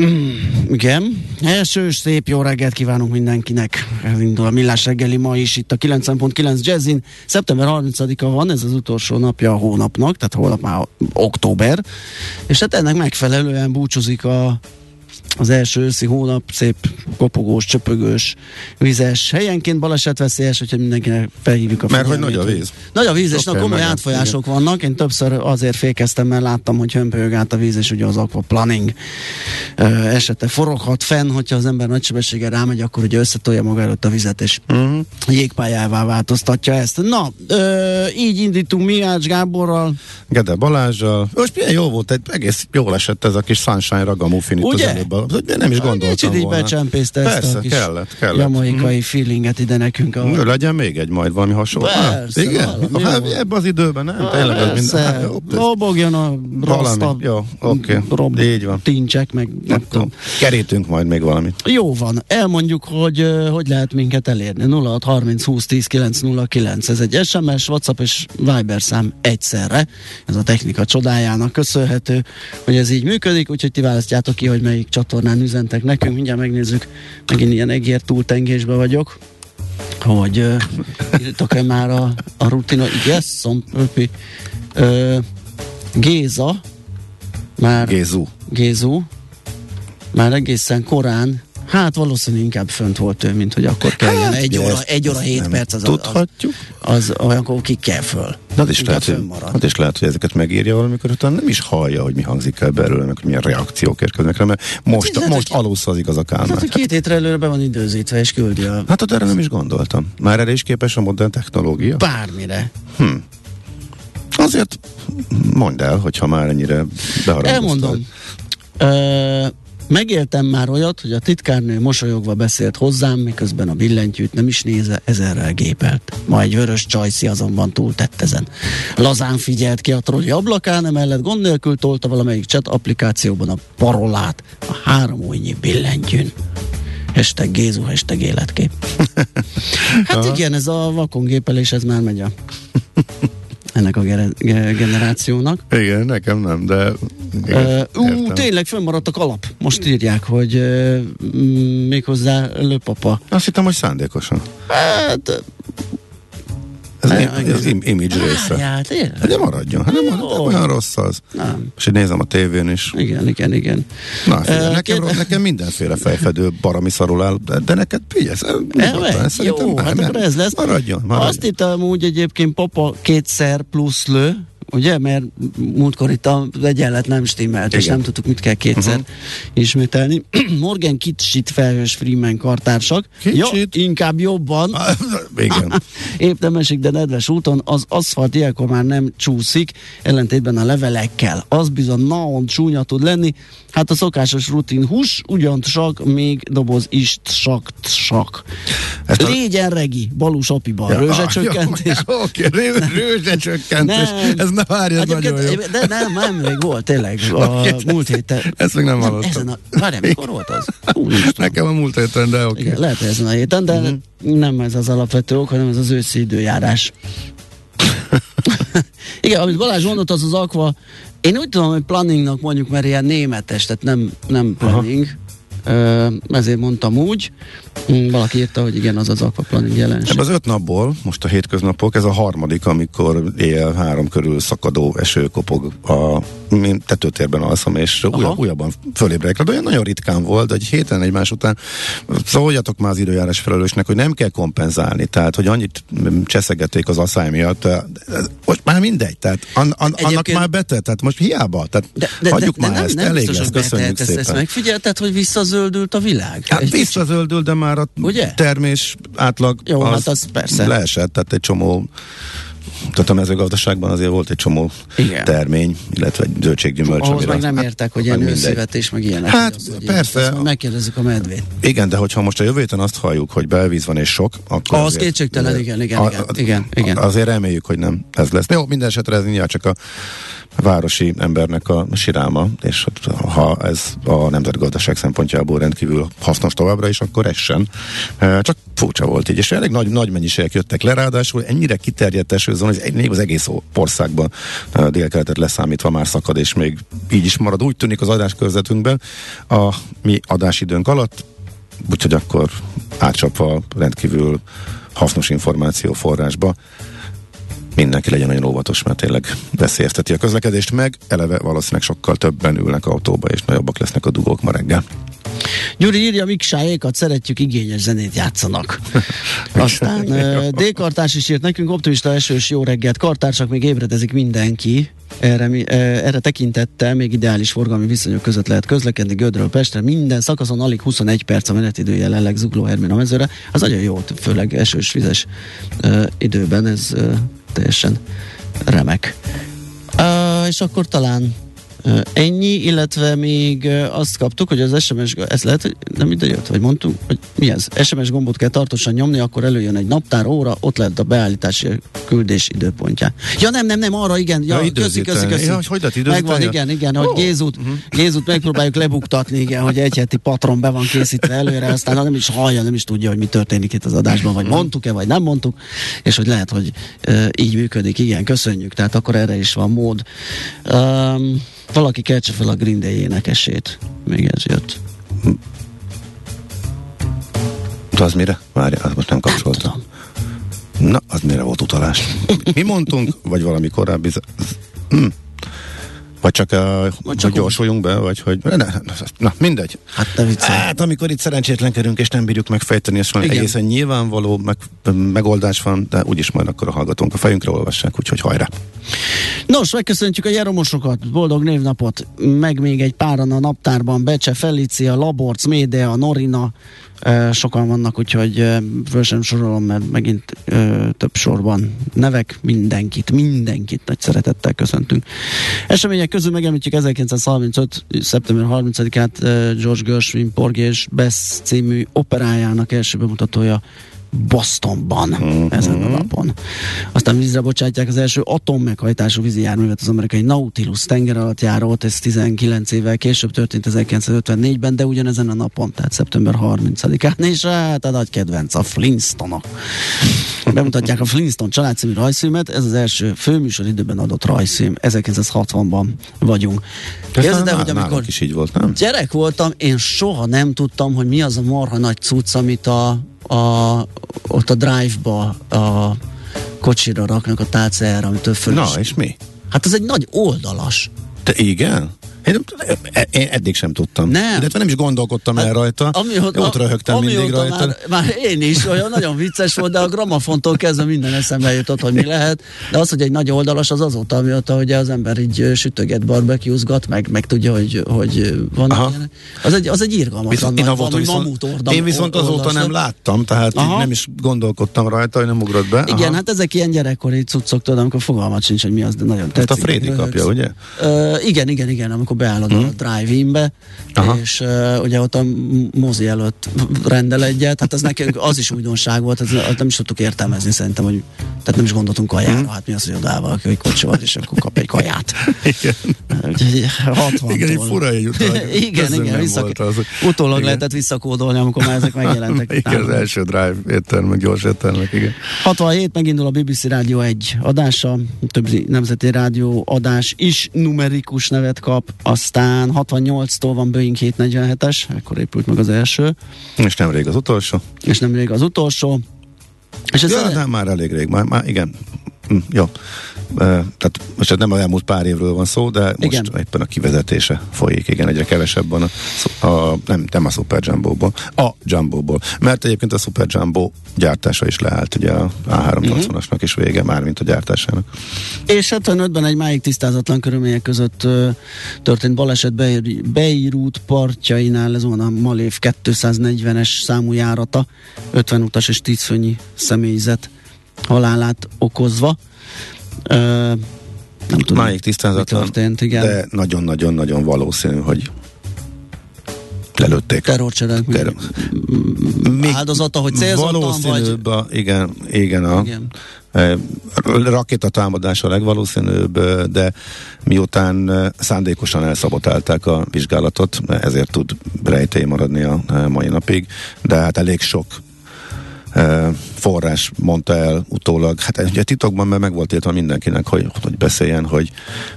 mm, igen, első szép jó reggelt kívánunk mindenkinek. Elindul a Millás reggeli ma is itt a 9.9 Jazzin. Szeptember 30-a van, ez az utolsó napja a hónapnak, tehát holnap már október, és hát ennek megfelelően búcsúzik a az első őszi hónap szép kopogós, csöpögős, vizes, helyenként balesetveszélyes, úgyhogy mindenkinek felhívjuk a Mert hogy nagy a víz. Nagy a víz, és na, komoly átfolyások vannak. Én többször azért fékeztem, mert láttam, hogy hömpölyög át a víz, és ugye az aquaplaning ö, esete foroghat fenn, hogyha az ember nagy sebességgel rámegy, akkor ugye összetolja maga előtt a vizet, és uh-huh. jégpályává változtatja ezt. Na, ö, így indítunk mi Ács Gáborral. Gede Balázsjal. Most milyen jó volt, egy egész jól esett ez a kis Sunshine Ragamuffin itt Ugye? az előbb. Hogy nem is gondoltam Kicsit így volna. becsempészte ezt Persze, a kis kellett, kellett. jamaikai feelinget ide nekünk. A... Ö, Legyen még egy majd valami hasonló. Persze, Ah, igen? valami Hát, ebben az időben nem? Tényleg az minden. Hát, ez- Lobogjon a rossz Valami. Jó, oké. Így van. Tincsek, meg nem tudom. Kerítünk majd még valamit. Jó van, elmondjuk, hogy hogy lehet minket elérni. 06 30 20 10 909. Ez egy SMS, WhatsApp és Viber szám egyszerre. Ez a technika csodájának köszönhető, hogy ez így működik, úgyhogy ti választjátok ki, hogy melyik csatornán üzentek nekünk. Mindjárt megnézzük, megint ilyen egér túltengésbe vagyok hogy uh, írtak-e már a, a rutina, yes, szompi, uh, Géza, már Gézu. Gézu, már egészen korán, hát valószínűleg inkább fönt volt ő, mint hogy akkor kelljen. Hát, egy, óra, egy óra, hét perc az, az, az, Tudhatjuk. az olyankor ki kell föl. De az is, lehet, hogy, az is lehet, hogy ezeket megírja valamikor, utána nem is hallja, hogy mi hangzik el belőle, meg hogy milyen reakciók érkeznek rá, mert most, Hát, most hogy- alusz az igaz a Hát, Kálmán. hogy két hétre előre be van időzítve, és küldi a Hát ott erre nem is gondoltam. Már erre is képes a modern technológia? bármire. Azért mondd el, hogyha már ennyire beharangoztad. Elmondom. Ö, megéltem már olyat, hogy a titkárnő mosolyogva beszélt hozzám, miközben a billentyűt nem is nézve ezerrel gépelt. Ma egy vörös csajszi azonban túltett ezen. Lazán figyelt ki a trolli ablakán, emellett gond nélkül tolta valamelyik chat applikációban a parolát a három újnyi billentyűn. Hashtag Gézu, hashtag életkép. Hát igen, ez a vakongépelés, ez már megy a ennek a generációnak. Igen, nekem nem, de... Igen, Uh, ú, tényleg fönnmaradt a kalap. Most írják, hogy uh, méghozzá lőpapa. Azt hittem, hogy szándékosan. Hát, Ez, ez im, image része. Hát de maradjon, hát nem maradjon, olyan rossz az. Nem. És így nézem a tévén is. Igen, igen, igen. Na, figyelj, Ö, nekem, kérde- nekem mindenféle fejfedő barami szarul áll, de, de neked figyelj, nyugodtan, szerintem Jó, nem, hát nem. akkor ez lesz. Maradjon, maradjon. Azt hittem úgy egyébként papa kétszer plusz lő, ugye, mert múltkor itt az egyenlet nem stimmelt, és Igen. nem tudtuk, mit kell kétszer uh-huh. ismételni. Morgan kicsit felhős Freeman kartársak. Kicsit? Ja, inkább jobban. Ah, Igen. Épp nem esik, de nedves úton az aszfalt ilyenkor már nem csúszik, ellentétben a levelekkel. Az bizony naon csúnya tud lenni. Hát a szokásos rutin hús, ugyan csak még doboz is sak, sak. Ezt a- Légyen regi, balus apiban, ja, rőzsecsökkentés. Ah, Oké, rő- rőzsecsökkentés. Ez ne várja, ez nagyon jó. De nem, nem, még volt tényleg a múlt héten. Ezt még nem hallottam. ezen a, várjál, mikor volt az? Tudom. Nekem a múlt héten, de oké. Igen, lehet, ezen a héten, de Mhm. nem ez az alapvető ok, hanem ez az őszi időjárás. Igen, amit Balázs mondott, az az aqua, én úgy tudom, hogy planningnak mondjuk, mert ilyen németes, tehát nem, nem planning, Ö, ezért mondtam úgy. Mm, Valaki írta, hogy igen, az az aquaplaning jelenség. Ebben az öt napból, most a hétköznapok, ez a harmadik, amikor éjjel három körül szakadó eső kopog a én tetőtérben alszom, és Aha. újabb, újabban fölébrek. De olyan nagyon ritkán volt, hogy héten egymás után szóljatok már az időjárás felelősnek, hogy nem kell kompenzálni, tehát hogy annyit mm, cseszegették az asszály miatt, de most már mindegy, tehát an, an, annak már betett, tehát most hiába, tehát De, de, hagyjuk de, már de ezt, nem, nem elég biztos, lesz, köszönjük betelt, ezt, ezt szépen. megfigyelted, hogy visszazöldült a világ? Hát Egy kicsit? visszazöldül, de már a Ugye? termés átlag Jó, hát az persze. leesett, tehát egy csomó tehát a mezőgazdaságban azért volt egy csomó Igen. termény, illetve egy zöldséggyümölcs. Ahhoz meg nem hát, értek, hogy meg ilyen mindegy. őszívetés, meg ilyenek. Hát, az, persze. Majd megkérdezzük a medvét. Igen, de hogyha most a jövő héten azt halljuk, hogy belvíz van és sok, akkor... Az kétségtelen, igen, igen, igen, igen, igen. Azért reméljük, hogy nem ez lesz. Jó, minden esetre ez mindjárt csak a városi embernek a siráma, és hát, ha ez a nemzetgazdaság szempontjából rendkívül hasznos továbbra is, akkor ez sem. Csak furcsa volt így, és elég nagy, nagy mennyiségek jöttek le, ráadásul ennyire kiterjedt esőzón, egy- az egész országban délkeletet leszámítva már szakad, és még így is marad. Úgy tűnik az adáskörzetünkben a mi adásidőnk alatt, úgyhogy akkor átcsapva rendkívül hasznos információforrásba mindenki legyen nagyon óvatos, mert tényleg veszélyezteti a közlekedést, meg eleve valószínűleg sokkal többen ülnek autóba, és nagyobbak lesznek a dugók ma reggel. Gyuri írja, Miksáékat szeretjük, igényes zenét játszanak. Aztán ö, D-kartás is írt nekünk, optimista esős jó reggelt, kartársak még ébredezik mindenki. Erre, erre tekintette még ideális forgalmi viszonyok között lehet közlekedni Gödről Pestre. Minden szakaszon alig 21 perc a menetidő jelenleg Zugló Hermin a mezőre. Az nagyon jó, főleg esős, vizes ö, időben, ez ö, teljesen remek. Uh, és akkor talán uh, ennyi, illetve még azt kaptuk, hogy az SMS, ez lehet, hogy nem ide jött, vagy mondtuk, hogy mi ez? SMS gombot kell tartósan nyomni, akkor előjön egy naptár, óra, ott lehet a beállítási küldés időpontja. Ja nem, nem, nem, arra igen, ja, Ja, köszi, köszi, köszi. Ja, hogy hogy lehet? Megvan, igen, igen, hogy Ó. Gézut, Mhm. Gézut megpróbáljuk lebuktatni, igen, hogy egy heti patron be van készítve előre, aztán nem is hallja, nem is tudja, hogy mi történik itt az adásban, vagy mondtuk-e, vagy nem mondtuk, és hogy lehet, hogy uh, így működik, igen, köszönjük, tehát akkor erre is van mód. Um, valaki keltse fel a Green Day énekesét, még ez jött. De az mire? Várja, az most nem kapcsoltam. Na, az mire volt utalás? Mi mondtunk, vagy valami korábbi... Hm. Vagy csak, uh, csak hogy gyorsuljunk be, vagy hogy... Ne, ne, na, mindegy. Hát ne viccelj. Hát, amikor itt szerencsétlenkedünk, és nem bírjuk megfejteni, és valami egészen nyilvánvaló meg, megoldás van, de úgyis majd akkor a hallgatónk a fejünkre olvassák, úgyhogy hajrá. Nos, megköszöntjük a jeromosokat, boldog névnapot, meg még egy páran a naptárban, Becse, Felicia, Laborc, Médea, Norina, sokan vannak, úgyhogy föl sem sorolom, mert megint ö, több sorban nevek, mindenkit, mindenkit nagy szeretettel köszöntünk. Események közül megemlítjük 1935. szeptember 30-át ö, George Gershwin Porgy és Bess című operájának első bemutatója Bostonban Mhm. ezen a napon. Aztán vízre bocsátják az első atommeghajtású vízi járművet, az amerikai Nautilus tenger alatt járót, ez 19 évvel később történt 1954-ben, de ugyanezen a napon, tehát szeptember 30-án, és hát a nagy kedvenc a Flintstonok. Bemutatják a Flintstone család című rajzfilmet, ez az első főműsor időben adott rajzfilm, 1960-ban vagyunk. Képzeld el, hogy amikor is így volt, nem? gyerek voltam, én soha nem tudtam, hogy mi az a marha nagy cucc, amit a, a, ott a drive-ba a kocsira raknak a tálcájára, amitől föl Na, és mi? Hát ez egy nagy oldalas. Te igen? Én, e- én eddig sem tudtam. Nem. Illetve nem is gondolkodtam el rajta. Amióta, Ott röhögtem mindig amióta rajta. Már, már én is, olyan nagyon vicces volt, de a gramofontól kezdve minden eszembe jutott, hogy mi lehet. De az, hogy egy nagy oldalas, az azóta, amióta ugye az ember így sütöget, barbecuezgat, meg, meg tudja, hogy, hogy van Aha. Az egy, az egy irgalmatlan Viszont, én, nagy, avóta valami viszont, mamut ordam, én viszont azóta oldalas nem láttam, tehát Aha. nem is gondolkodtam rajta, hogy nem ugrott be. Igen, Aha. hát ezek ilyen gyerekkori cuccok, tudod, amikor fogalmat sincs, hogy mi az, de nagyon tetszik. a Frédi kapja, ugye? Ö, igen, igen, igen, amikor beállod a drive-inbe, Aha. és uh, ugye ott a mozi előtt rendel egyet, hát ez nekünk az is újdonság volt, azt nem is tudtuk értelmezni szerintem, hogy tehát nem is gondoltunk kajára, hát mi az, hogy odáll valaki, hogy kocsival, és akkor kap egy kaját. Igen. Úgyhogy 60 Igen, egy fura egy utal. igen, igen, vissza, az. utólag Igen. lehetett visszakódolni, amikor már ezek megjelentek. Igen, az első drive éttermek, gyors éttermek, igen. 67 megindul a BBC Rádió egy adása, több nemzeti rádió adás is numerikus nevet kap, aztán 68-tól van Boeing 747-es, ekkor épült meg az első, És nemrég az utolsó. és nemrég az utolsó. És ez Ja, ele- nem, már elég rég. Már, már igen. Hm, jó. Tehát most nem a elmúlt pár évről van szó, de most Igen. éppen a kivezetése folyik. Igen, egyre kevesebb van a, a nem, nem a Super Jumbo-ból, a Jumbo-ból. Mert egyébként a Super Jumbo gyártása is leállt, ugye a A380-asnak is vége, mármint a gyártásának. És 75-ben egy máig tisztázatlan körülmények között ö, történt baleset Beir- Beirut partjainál, ez van a Malév 240-es számú járata, 50 utas és 10 főnyi személyzet halálát okozva. Ö, nem tudom, Máig tisztázatlan, mi történt, igen. de nagyon-nagyon-nagyon valószínű, hogy lelőtték. terrorcselekmény Ter- Még áldozata, hogy célzottan vagy... a, igen, igen, a, Igen. E, rakétatámadás a legvalószínűbb, de miután szándékosan elszabotálták a vizsgálatot, ezért tud rejtély maradni a mai napig, de hát elég sok forrás mondta el utólag, hát ugye titokban mert meg volt értve mindenkinek, hogy, hogy beszéljen, hogy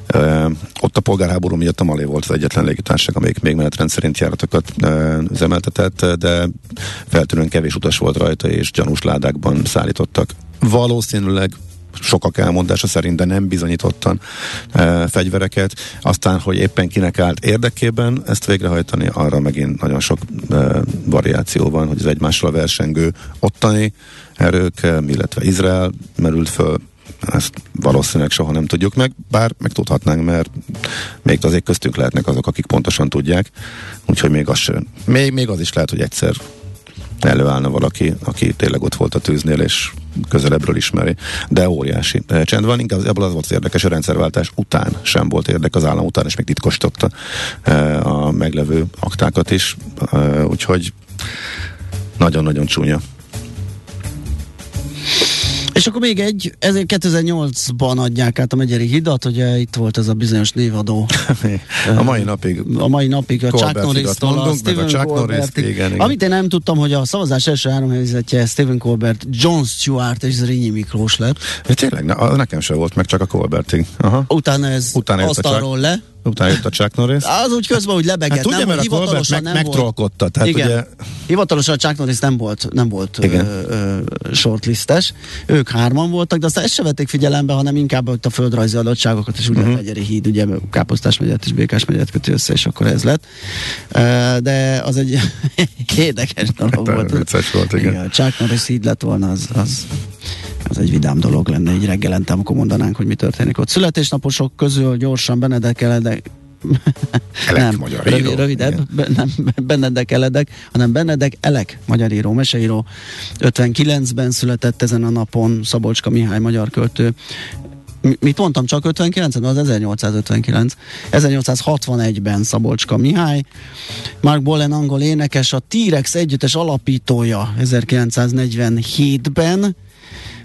e, ott a polgárháború miatt a Malé volt az egyetlen légitársaság, amelyik még menetrend szerint járatokat e, üzemeltetett, de feltűnően kevés utas volt rajta, és gyanús ládákban szállítottak. Valószínűleg sokak elmondása szerint, de nem bizonyítottan e, fegyvereket. Aztán, hogy éppen kinek állt érdekében ezt végrehajtani, arra megint nagyon sok e, variáció van, hogy az egymással versengő ottani erők, e, illetve Izrael merült föl, ezt valószínűleg soha nem tudjuk meg, bár megtudhatnánk, mert még azért köztünk lehetnek azok, akik pontosan tudják, úgyhogy még az, még, még az is lehet, hogy egyszer előállna valaki, aki tényleg ott volt a tűznél, és közelebbről ismeri. De óriási eh, csend van, inkább ebből az volt az érdekes, a rendszerváltás után sem volt érdek az állam után, és még titkosította eh, a meglevő aktákat is, eh, úgyhogy nagyon-nagyon csúnya. És akkor még egy, ezért 2008-ban adják át a Megyeri hidat, ugye itt volt ez a bizonyos névadó. A mai napig A mai napig a Chuck Norris-tól hidat a meg a Stephen Chuck Colbertig. igen, igen. Amit én nem tudtam, hogy a szavazás első három helyzetje Stephen Colbert, John Stewart és Zrínyi Miklós lett. Ja, tényleg, ne, nekem sem volt meg, csak a Colbertig. Aha. Utána ez Utána asztalról le. Utána jött a Chuck Norris. Az úgy közben úgy lebegett, Hát ugye, nem, mert hivatalosan meg, nem megtrollkodta. Tehát Igen. ugye Hivatalosan a Chuck Norris nem volt, nem volt Igen. ö, ö, shortlistes. Ők hárman voltak, de aztán ezt se vették figyelembe, hanem inkább ott a földrajzi adottságokat, és ugye Mhm. uh-huh. a Megyeri híd, ugye Káposztás megyet és Békás megyet köti össze, és akkor ez lett. De az egy érdekes dolog Hát, volt. vicces volt, igen. A Chuck Norris híd lett volna, az, az, az egy vidám dolog lenne, így reggelente, amikor mondanánk, hogy mi történik ott. Születésnaposok közül gyorsan Benedek Eledek, Elek nem, magyar rövid, író. rövidebb, be, nem Benedek Eledek, hanem Benedek Elek, magyar író, meseíró. 59-ben született ezen a napon Szabolcska Mihály, magyar költő. Mi- Mit mondtam, csak 59-ben? Az 1859. 1861-ben Szabolcska Mihály. Mark Bolen angol énekes, a T-Rex együttes alapítója 1947-ben.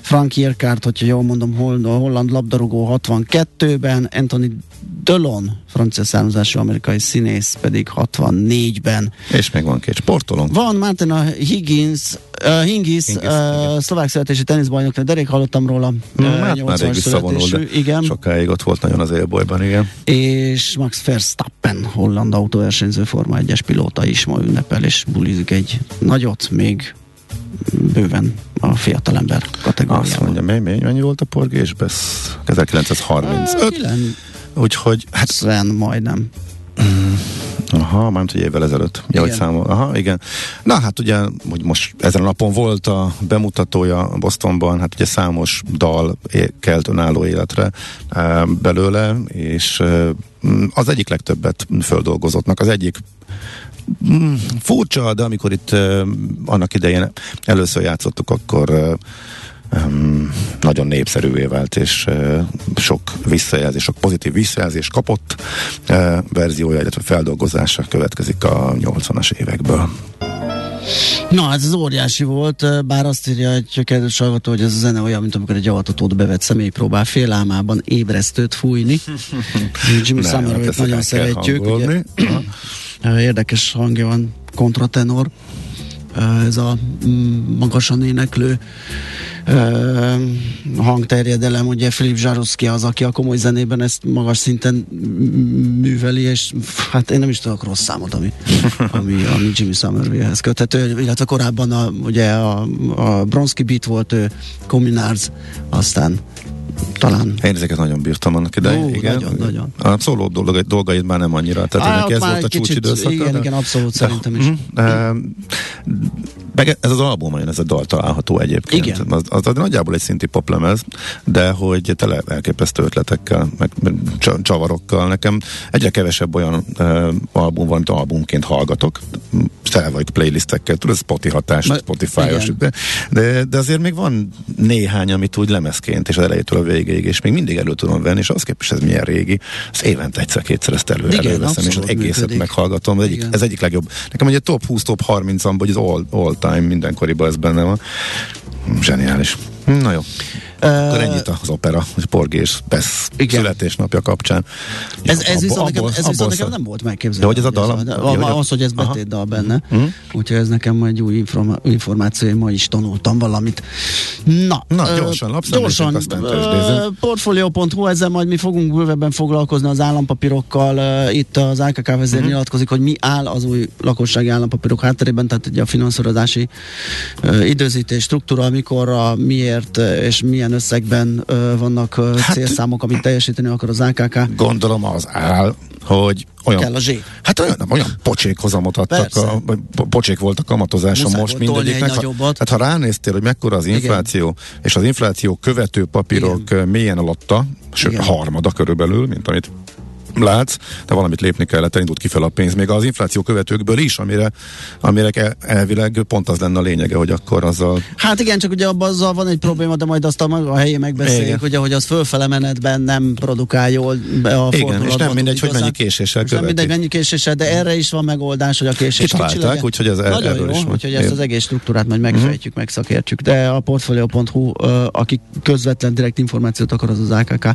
Frank Ierkárt, hogyha jól mondom, holland labdarúgó 62-ben, Anthony Delon, francia származású amerikai színész pedig 64-ben. És még van két sportolónk. Van Martin a Higgins, uh, Hingis, Hingis, uh, szlovák születési teniszbajnok, derék hallottam róla. Mm, uh, hát már rég 80-as visszavonul, de születésű, igen. sokáig ott volt nagyon az élbolyban, igen. És Max Verstappen, holland autóversenyző Forma 1-es pilóta is ma ünnepel, és bulizik egy nagyot, még bőven a fiatalember Azt kategóriában. mondja, mennyi, mennyi, volt a porgésbe? Ez 1935. Kilen- Úgyhogy, hát 90 majdnem. Aha, mármint, hogy évvel ezelőtt. Ja, hogy számol. Aha, igen. Na hát ugye, hogy most ezen a napon volt a bemutatója Bostonban, hát ugye számos dal kelt önálló életre e, belőle, és e, mm, az egyik legtöbbet földolgozottnak. Az egyik mm, furcsa, de amikor itt e, annak idején először játszottuk, akkor e, um, nagyon népszerűvé vált, és uh, sok visszajelzés, sok pozitív visszajelzés kapott uh, verziója, illetve feldolgozása következik a 80-as évekből. Na, hát ez óriási volt, bár azt írja egy kedves hallgató, hogy ez a zene olyan, mint amikor egy avatatót bevett személy próbál fél álmában ébresztőt fújni. Jimmy Summerét hát nagyon szeretjük. Ugye. érdekes hangja van, kontratenor. Ez a mm, magasan éneklő hangterjedelem, ugye Filip Zsaroszki az, aki a komoly zenében ezt magas szinten műveli, és hát én nem is tudok rossz számot, ami, ami, ami Jimmy Somervillehez köthető, illetve korábban a, ugye a, a Bronski Beat volt, ő Cominards, aztán talán. Én ezeket nagyon bírtam annak idején. Ó, igen. nagyon, nagyon. A szóló dolgait, dolgait már nem annyira. Tehát Á, ez volt a kicsit- csúcsidőszaka. igen, de- igen, abszolút de- szerintem is. Mhm, de- meg ez az albumon ez a dal található egyébként. Igen. Az, az, az nagyjából egy szinti poplemez, de hogy tele elképesztő ötletekkel, meg meg csa- csavarokkal. Nekem egyre kevesebb olyan uh, album van, amit albumként hallgatok. Tele vagy playlistekkel, tudod, Spotify hatás, Spotify-os, de, de, de azért még van néhány, amit úgy lemezként, és az elejétől a végéig, és még mindig elő tudom venni, és az képest ez milyen régi, ezt évente egyszer-kétszer ezt elő, Igen, előveszem, és az egészet működik. meghallgatom. Ez egyik, ez egyik legjobb. Nekem ugye top 20, top 30 vagy az all, all time mindenkoriban ez benne van. Zseniális. Na jó. Akkor ennyit az opera, hogy Porgy és Bess Igen. születésnapja kapcsán. Ez, ez, viszont, abból- nekem, ez viszont nekem nem volt megképzelve. De hogy ez a dal? Az, az, hogy az, hogy ez Aha. betétdal benne. Mhm. Úgyhogy ez nekem egy új informa- információ, én ma is tanultam valamit. Na, Na, gyorsan, gyorsan, aztán. Portfolio.hu, ezzel majd mi fogunk bővebben foglalkozni az állampapírokkal. Itt az AKK vezér Mhm. nyilatkozik, hogy mi áll az új lakossági állampapírok hátterében, tehát ugye a finanszírozási időzítés, struktúra, mikorra, miért ö, és milyen összegben vannak Hát- célszámok, amit teljesíteni akar az AKK. Gondolom az áll, hogy olyan, Kell a zsé. Hát olyan, olyan pocsék hozamot adtak, Persze. a, pocsék volt a kamatozása Muszáj most mindegyiknek. egy Ha, nagyobbat. hát ha ránéztél, hogy mekkora az infláció, és az infláció követő papírok Igen. mélyen alatta, sőt Igen. harmada körülbelül, mint amit látsz, de valamit lépni kellett, elindult kifele a pénz, még az infláció követőkből is, amire, amire el- elvileg pont az lenne a lényege, hogy akkor azzal Hát igen, csak ugye abban azzal van egy probléma, de majd azt a, a helyén megbeszéljük, Igen. ugye, hogy az fölfele menetben nem produkál jól be a Igen, és nem mindegy, tud hogy mennyi igazán. késéssel És nem követi. mindegy, mennyi késéssel, de erre is van megoldás, hogy a késés Kitalálták, úgyhogy ez Nagyon erről jó, is úgyhogy ezt az egész struktúrát majd megfejtjük, megszakértjük, de a Portfolio.hu, aki közvetlen direkt információt akar, az az AKK.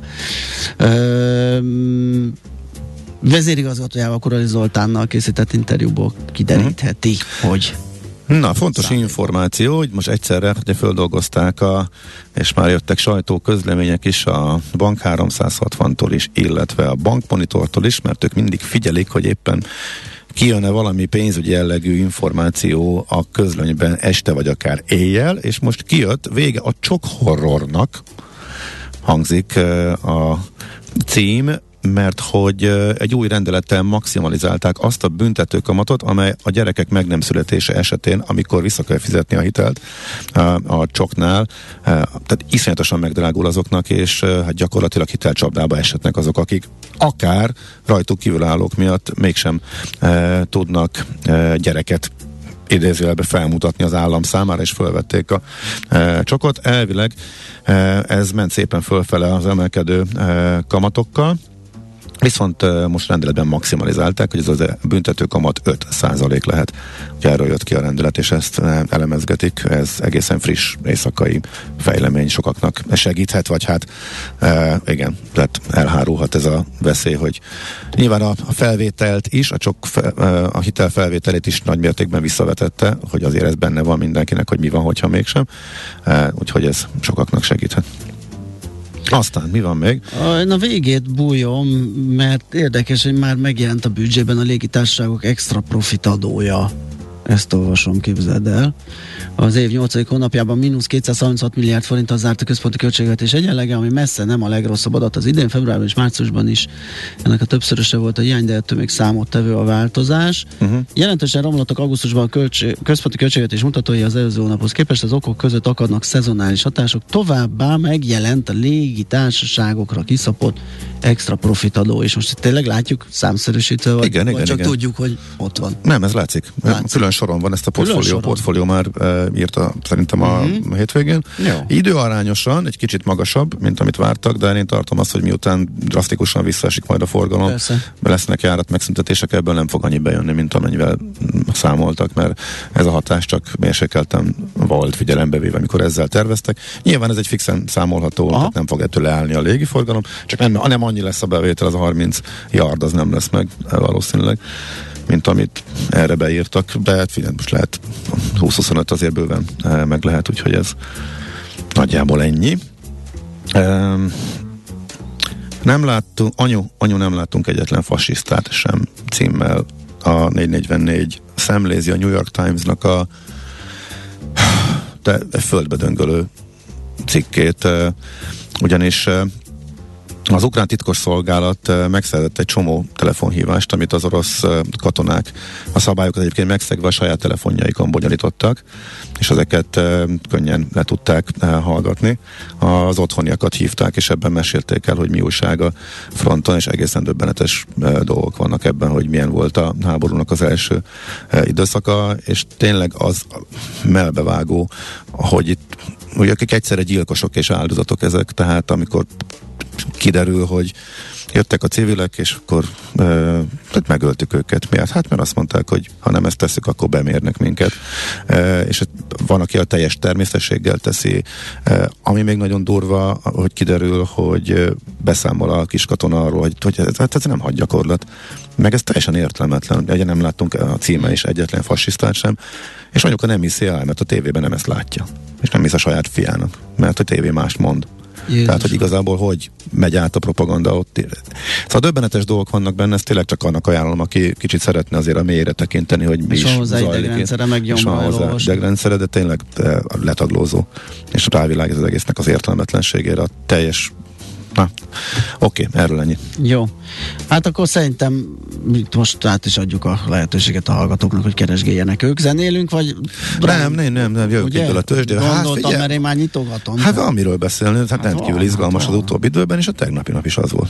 Vezérigazgatójával, Korali Zoltánnal készített interjúból kiderítheti, hogy Na, fontos Szándék. információ, hogy most egyszerre ugye földolgozták, a, és már jöttek sajtó közlemények is a Bank 360-tól is, illetve a Bankmonitortól is, mert ők mindig figyelik, hogy éppen kijön-e valami pénzügyi jellegű információ a közlönyben este vagy akár éjjel, és most kijött vége a csok horrornak, hangzik a cím, mert hogy egy új rendelettel maximalizálták azt a büntetőkamatot, amely a gyerekek meg nem születése esetén, amikor vissza kell fizetni a hitelt a csoknál, tehát iszonyatosan megdrágul azoknak, és hát gyakorlatilag hitelcsapdába esetnek azok, akik akár rajtuk kívülállók miatt mégsem tudnak gyereket idézőjelbe felmutatni az állam számára, és fölvették a e, csokot. Elvileg e, ez ment szépen fölfele az emelkedő e, kamatokkal, Viszont most rendeletben maximalizálták, hogy ez az büntető kamat 5% lehet. Ugye erről jött ki a rendelet, és ezt elemezgetik. Ez egészen friss éjszakai fejlemény sokaknak segíthet, vagy hát e, igen, tehát elhárulhat ez a veszély, hogy nyilván a, felvételt is, a csok a hitel felvételét is nagy mértékben visszavetette, hogy azért ez benne van mindenkinek, hogy mi van, hogyha mégsem. E, úgyhogy ez sokaknak segíthet. Aztán mi van még? A- Én a végét bújom, mert érdekes, hogy már megjelent a büdzsében a légitársaságok extra profit adója. Ezt olvasom, képzeld el. Az év 8. hónapjában mínusz 236 milliárd forint az zárt a központi költségvetés egyenlege, ami messze nem a legrosszabb adat az idén, februárban és márciusban is. Ennek a többszöröse volt a hiány, de ettől még számottevő a változás. Uh-huh. Jelentősen romlottak augusztusban a költség, központi költségvetés mutatói az előző hónaphoz képest, az okok között akadnak szezonális hatások, továbbá megjelent a légi társaságokra kiszapott extra profit adó, és most itt tényleg látjuk számszerűsítve, vagy, Igen, vagy igen, csak igen. tudjuk, hogy ott van. Nem, ez látszik. Látszik. Külön soron van, ezt a portfólió, portfólió már e, írta szerintem a uh-huh. hétvégén. Jó. Időarányosan egy kicsit magasabb, mint amit vártak, de én tartom azt, hogy miután drasztikusan visszaesik majd a forgalom, Persze. lesznek járat megszüntetések, ebből nem fog annyi bejönni, mint amennyivel számoltak, mert ez a hatás csak mérsékeltem volt figyelembe véve, amikor ezzel terveztek. Nyilván ez egy fixen számolható, Aha. tehát nem fog ettől leállni a légiforgalom, csak nem, nem annyi lesz a bevétel, az a 30 yard, az nem lesz meg valószínűleg mint amit erre beírtak, de hát figyelj, most lehet 20-25 azért bőven eh, meg lehet, úgyhogy ez nagyjából ennyi. Nem láttunk, anyu, anyu nem láttunk egyetlen fasisztát sem címmel a 444 szemlézi a New York Times-nak a földbe döngölő cikkét, ugyanis az ukrán titkos szolgálat megszerzett egy csomó telefonhívást, amit az orosz katonák a szabályokat egyébként megszegve a saját telefonjaikon bonyolítottak, és ezeket könnyen le tudták hallgatni. Az otthoniakat hívták, és ebben mesélték el, hogy mi újság a fronton, és egészen döbbenetes dolgok vannak ebben, hogy milyen volt a háborúnak az első időszaka, és tényleg az melbevágó, hogy itt ugye akik egyszerre gyilkosok és áldozatok ezek, tehát amikor kiderül, hogy jöttek a civilek, és akkor e, megöltük őket. Miért? Hát mert azt mondták, hogy ha nem ezt tesszük, akkor bemérnek minket. E, és van, aki a teljes természetességgel teszi. E, ami még nagyon durva, hogy kiderül, hogy beszámol a kis katona arról, hogy, hogy ez, hát ez nem hadgyakorlat. Meg ez teljesen értelmetlen. Ugye nem láttunk a címe is egyetlen fasisztát sem. És anyuka nem hiszi el, mert a tévében nem ezt látja. És nem hisz a saját fiának, mert a tévé mást mond. Jézus. Tehát, hogy igazából hogy megy át a propaganda ott. Szóval döbbenetes dolgok vannak benne, ezt tényleg csak annak ajánlom, aki kicsit szeretne azért a mélyre tekinteni, hogy mi és is hozzá idegrendszere meg és van hozzá idegrendszere, de tényleg de letaglózó. És rávilág ez az egésznek az értelmetlenségére, a teljes Na, oké, okay, erről ennyi. Jó. Hát akkor szerintem most át is adjuk a lehetőséget a hallgatóknak, hogy keresgéljenek ők. Zenélünk, vagy... Nem, nem, nem, nem jövök itt a tőzsdére. Hát, Gondoltam, mert én már nyitogatom. Hát van miről beszélni, hát, hát rendkívül van, izgalmas hát az utóbbi időben, és a tegnapi nap is az volt.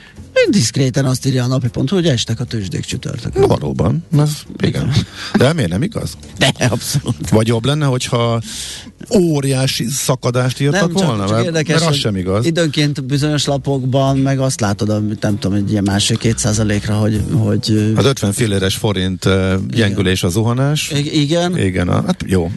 Diszkréten azt írja a napi pont, hogy estek a tőzsdék csütörtökön. Valóban, ez igen. De miért nem igaz? De, abszolút. Vagy jobb lenne, hogyha óriási szakadást írtak nem, csak, volna? Csak mert, érdekes, mert az sem igaz. Időnként bizonyos lapokban meg azt látod, nem tudom, egy ilyen másfél-két százalékra, hogy, hogy... Az 50 filléres forint gyengülés a zuhanás. I- igen. Igen, hát jó.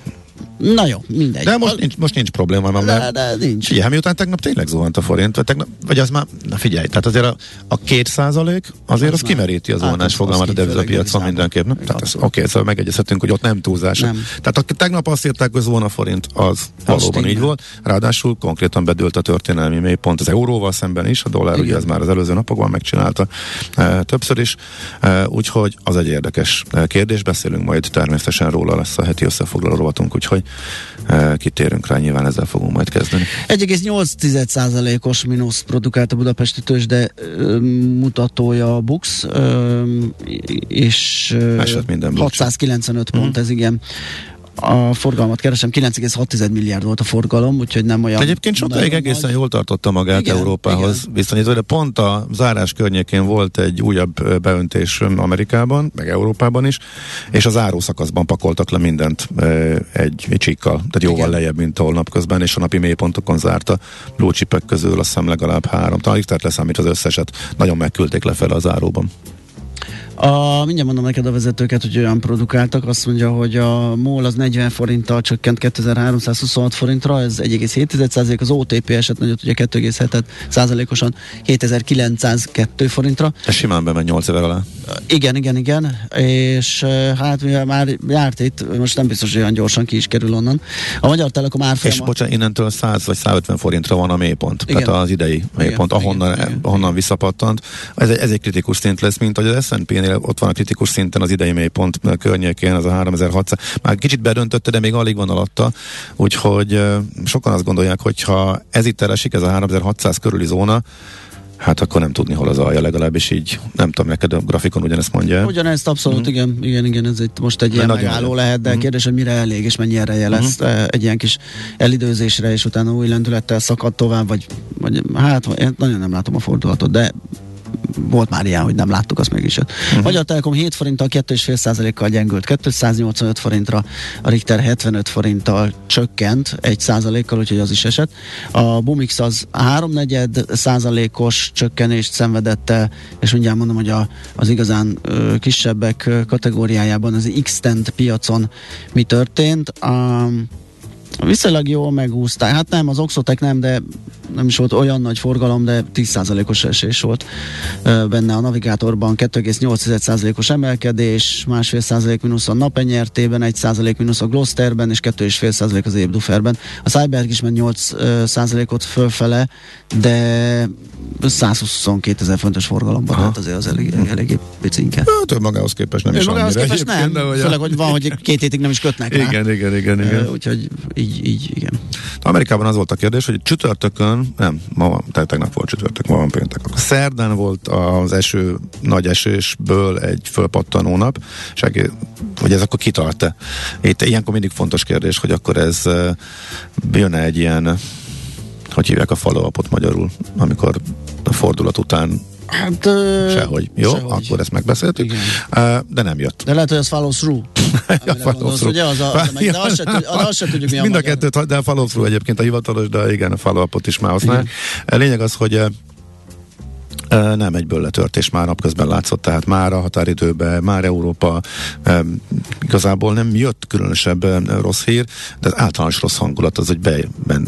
Na jó, mindegy. De most nincs, most nincs probléma, mert de, de nincs. Figyelj, miután tegnap tényleg zuhant a forint, vagy, tegnap, vagy az már, na figyelj, tehát azért a, a két százalék azért az, az kimeríti a zuhanás fogalmat a devizapiacon mindenképp. Nem? Tehát oké, okay, szóval megegyezhetünk, hogy ott nem túlzás. Nem. Tehát a, tegnap azt írták, hogy zuhan a forint, az, az valóban így volt. Ráadásul konkrétan bedőlt a történelmi mélypont az euróval szemben is, a dollár ugye ez már az előző napokban megcsinálta e, többször is, e, úgyhogy az egy érdekes kérdés, beszélünk majd természetesen róla lesz a heti összefoglaló rovatunk, úgyhogy kitérünk rá, nyilván ezzel fogunk majd kezdeni. 1,8%-os mínusz produkált a budapesti tőzsde mutatója a Bux, és minden 695 pont, mm. ez igen a forgalmat keresem, 9,6 milliárd volt a forgalom, úgyhogy nem olyan... Egyébként sokáig egészen nagy. jól tartotta magát igen, Európához igen. viszonyítva, de pont a zárás környékén volt egy újabb beöntés Amerikában, meg Európában is, és az árószakaszban pakoltak le mindent egy, egy csíkkal, tehát jóval igen. lejjebb, mint ahol napközben, és a napi mélypontokon zárta blue közül azt hiszem legalább három, talán tehát leszámít az összeset, nagyon megküldték lefelé az áróban. A, mindjárt mondom neked a vezetőket, hogy olyan produkáltak. Azt mondja, hogy a MOL az 40 forinttal csökkent 2326 forintra, ez 1,7 az OTP eset nagyot, ugye 2,7 százalékosan 7902 forintra. Ez simán bemegy 8 éve alá. Igen, igen, igen, és hát mivel már járt itt, most nem biztos, hogy olyan gyorsan ki is kerül onnan. A Magyar Telekom árfolyama... És bocsánat, innentől 100 vagy 150 forintra van a mélypont, igen. tehát az idei mélypont, igen, ahonnan, igen, ahonnan igen. visszapattant. Ez egy, ez egy kritikus szint lesz, mint hogy az S&P Ennél ott van a kritikus szinten az idei mélypont környékén, az a 3600. Már kicsit bedöntötte, de még alig van alatta, úgyhogy sokan azt gondolják, hogy ha ez itt elesik, ez a 3600 körüli zóna, Hát akkor nem tudni, hol az alja, legalábbis így, nem tudom, neked a grafikon ugyanezt mondja. Ugyanezt abszolút, mm. igen, igen, igen, ez itt most egy ilyen megálló lehet, de mm. kérdés, hogy mire elég, és mennyi ereje lesz mm. egy ilyen kis elidőzésre, és utána új lendülettel szakad tovább, vagy, vagy hát én nagyon nem látom a fordulatot, de volt már ilyen, hogy nem láttuk, azt mégis jött. Uh-huh. Magyar Telekom 7 forinttal, 2,5%-kal gyengült, 285 forintra, a Richter 75 forinttal csökkent, 1 százalékkal, úgyhogy az is esett. A Bumix az 3 százalékos csökkenést szenvedette, és mindjárt mondom, hogy a, az igazán ö, kisebbek kategóriájában az X-Tent piacon mi történt. A, Viszonylag jól megúszták. Hát nem, az Oxotec nem, de nem is volt olyan nagy forgalom, de 10%-os esés volt benne a navigátorban, 2,8%-os emelkedés, másfél százalék mínusz a napenyertében, 1 százalék mínusz a Gloucesterben, és 2,5 százalék az Ébduferben. A Cyberg is ment 8 ö, százalékot fölfele, de 122 ezer fontos forgalomban, tehát azért az elég, eléggé picinke. Hát ő magához képest nem Ő is magához annyira képest nem, de hogy főleg, hogy van, hogy két hétig nem is kötnek rá. Igen, igen, igen, igen. Úgyhogy így, így, igen. Amerikában az volt a kérdés, hogy csütörtökön, nem, ma van, tehát tegnap volt csütörtök, ma van péntek. Akkor szerdán volt az eső, nagy esésből egy fölpattanó nap, és egész- hogy ez akkor kitart-e? Itt ilyenkor mindig fontos kérdés, hogy akkor ez uh, jön egy ilyen, hogy hívják a follow-upot magyarul, amikor a fordulat után Hát, ö, sehogy. Jó, sehogy. akkor ezt megbeszéltük. Igen. De nem jött. De lehet, hogy az follow through. Amire follow gondolsz, through. ugye? Az a, az a, meg- de azt se, azt se tudjuk, mi a Mind a magyar. kettőt, de a follow through egyébként a hivatalos, de igen, a follow is már használják. Lényeg az, hogy nem egyből letörtés már napközben látszott, tehát már a határidőben, már Európa igazából nem jött különösebb rossz hír, de az általános rossz hangulat az, hogy be,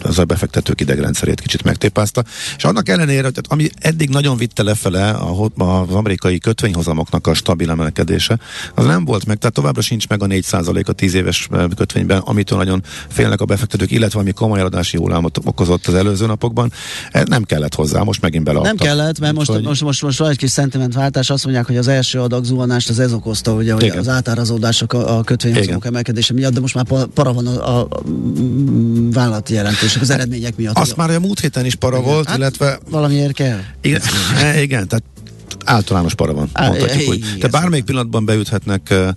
az a befektetők idegrendszerét kicsit megtépázta. És annak ellenére, hogy ami eddig nagyon vitte lefele a, az amerikai kötvényhozamoknak a stabil emelkedése, az nem volt meg, tehát továbbra sincs meg a 4% a 10 éves kötvényben, amitől nagyon félnek a befektetők, illetve ami komoly eladási hullámot okozott az előző napokban. Ez nem kellett hozzá, most megint beleadtak. Nem kellett, mert most, Úgyhogy- most, most, most van egy kis szentimentváltás, azt mondják, hogy az első adag zuhanást az ez okozta, ugye, hogy Igen. az átárazódások a, a kötvényhozamok Igen. emelkedése miatt, de most már pa- para van a, a, vállalati jelentések, az eredmények miatt. Azt már a múlt héten is para volt, Hát- illetve Valamiért kell. Igen, igen tehát általános para van, Á, mondhatjuk úgy. igen, Tehát bármelyik pillanatban beüthetnek uh,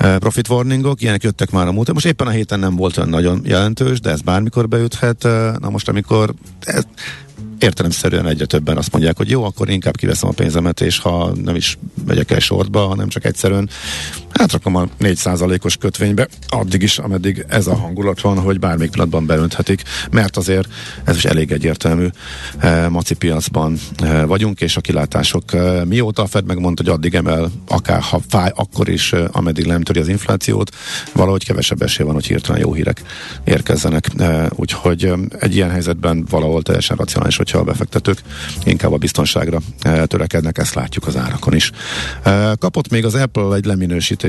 uh, profit warningok, ilyenek jöttek már a múlt. Most éppen a héten nem volt olyan nagyon jelentős, de ez bármikor beüthet. Uh, na most, amikor ez, értelemszerűen egyre többen azt mondják, hogy jó, akkor inkább kiveszem a pénzemet, és ha nem is megyek el sortba, hanem csak egyszerűen átrakom a 4%-os kötvénybe, addig is, ameddig ez a hangulat van, hogy bármelyik pillanatban beönthetik, mert azért ez is elég egyértelmű eh, maci piacban eh, vagyunk, és a kilátások eh, mióta a Fed megmondta, hogy addig emel, akár ha fáj, akkor is, eh, ameddig nem töri az inflációt, valahogy kevesebb esély van, hogy hirtelen jó hírek érkezzenek. Eh, úgyhogy eh, egy ilyen helyzetben valahol teljesen racionális, hogyha a befektetők inkább a biztonságra eh, törekednek, ezt látjuk az árakon is. Eh, kapott még az Apple egy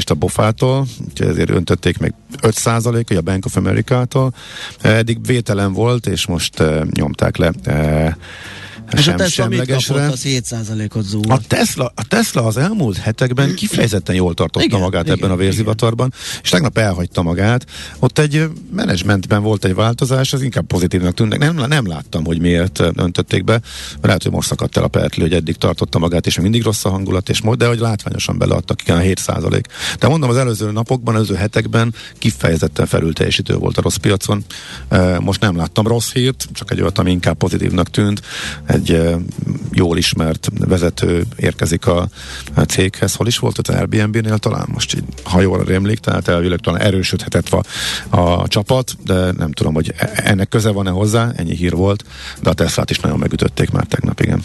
leminősítést a bofától, úgyhogy ezért öntötték meg 5%, a Bank of America-tól. Eh, Eddig vételen volt, és most eh, nyomták le És sem, a Tesla mit semlegesre. kapott, az 7%-ot zúg. A Tesla, a Tesla az elmúlt hetekben kifejezetten jól tartotta Igen, magát igen, ebben a vérzivatarban, és tegnap elhagyta magát. Ott egy menedzsmentben volt egy változás, az inkább pozitívnak tűnnek. Nem, nem láttam, hogy miért öntötték be. Lehet, hogy most szakadt el a pertli, hogy eddig tartotta magát, és még mindig rossz a hangulat, és most, de hogy látványosan beleadtak, igen, a 7 százalék. De mondom, az előző napokban, az előző hetekben kifejezetten felül teljesítő volt a rossz piacon. Most nem láttam rossz hírt, csak egy olyat, ami inkább pozitívnak tűnt. Egy ö, jól ismert vezető érkezik a, a céghez. Hol is volt az Airbnb-nél talán? Most így, ha jól rémlik, tehát elvileg talán erősödhetett a, a csapat, de nem tudom, hogy e- ennek köze van-e hozzá, ennyi hír volt, de a Teslát is nagyon megütötték már tegnap, igen.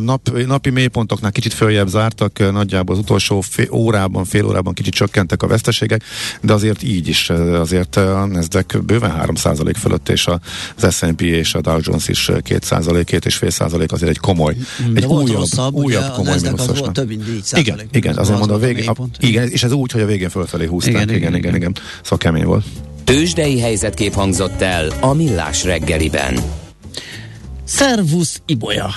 Nap, napi mélypontoknál kicsit följebb zártak, nagyjából az utolsó fél órában, fél órában kicsit csökkentek a veszteségek, de azért így is, azért a Nasdaq bőven 3% fölött, és a- az S&P és a Dow Jones is uh, 2%, két és fél százalék azért egy komoly, Mm, De egy volt újabb, rosszabb, újabb komoly az mínuszos több mint 4 Igen, igen, azért mondom, a végén, a, igen, és ez úgy, hogy a végén fölfelé húzták, igen, igen, igen, igen, igen. Szóval kemény volt. Tőzsdei helyzetkép hangzott el a Millás reggeliben. Szervusz Ibolya.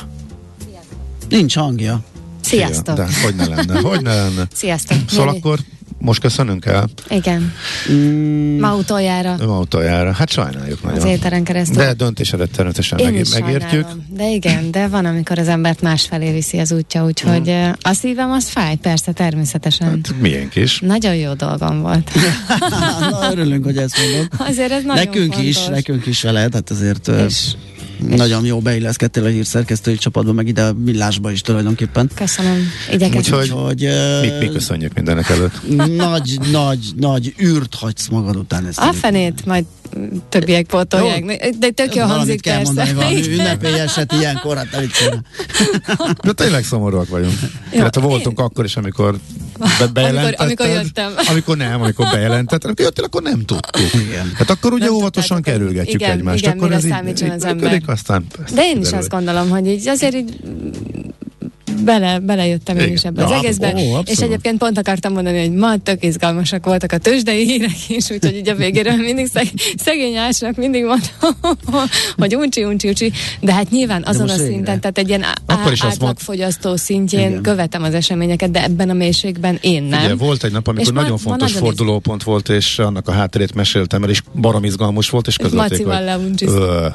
Nincs hangja. Sziasztok! De hogy ne lenne, hogy ne lenne. Sziasztok! Szóval akkor most köszönünk el Igen. Mm, Ma utoljára ön autójára. Hát sajnáljuk nagyon. az éteren keresztül. De döntésedet természetesen Én meg, is megértjük. sajnálom. De igen, de van, amikor az embert másfelé viszi az útja, úgyhogy mm. a szívem az fáj, persze, természetesen. Hát, miénk is. Nagyon jó dolgom volt. Na, örülünk, hogy ezt mondod. Azért ez nagyon Nekünk fontos. is, nekünk is veled, hát azért ö, És nagyon jó beilleszkedtél a hírszerkesztői csapatba, meg ide a millásba is tulajdonképpen. köszönöm. Igyekezem. Úgyhogy- Hogy ö, Mi, mi köszönjük mindenek előtt. nagy, nagy, nagy űrt hagysz magad után ezt. A fenét, majd többiek pótolják. De tök jó hangzik kell persze. mondani, valami ünnepélyeset ilyenkor, hát. De tényleg szomorúak vagyunk. Jó, voltunk akkor is, amikor be- bejelentetted. amikor jöttem. Amikor nem, amikor bejelentetted. Amikor jöttél, akkor nem tudtuk. Igen. Hát akkor ugye Nem óvatosan tudtátok, kerülgetjük igen, egymást. igen, akkor mire ez számítson így az ember. Aztán De én is azt gondolom, hogy így azért így bele, belejöttem én is ebbe az egészbe, ó, és egyébként pont akartam mondani, hogy ma tök izgalmasak voltak a tőzsdei hírek is, úgyhogy így a végéről mindig szeg, szegény Ásnak mindig mondom, hogy uncsi, uncsi, uncsi, de hát nyilván azon a végre. szinten, tehát egy ilyen á- is átlagfogyasztó szintjén Igen. követem az eseményeket, de ebben a mélységben én nem. Ugye, volt egy nap, amikor És ma- nagyon ma fontos nagyon fordulópont volt, és annak a hátterét meséltem el, és barom izgalmas volt, és közölték, Macival hogy... Ö,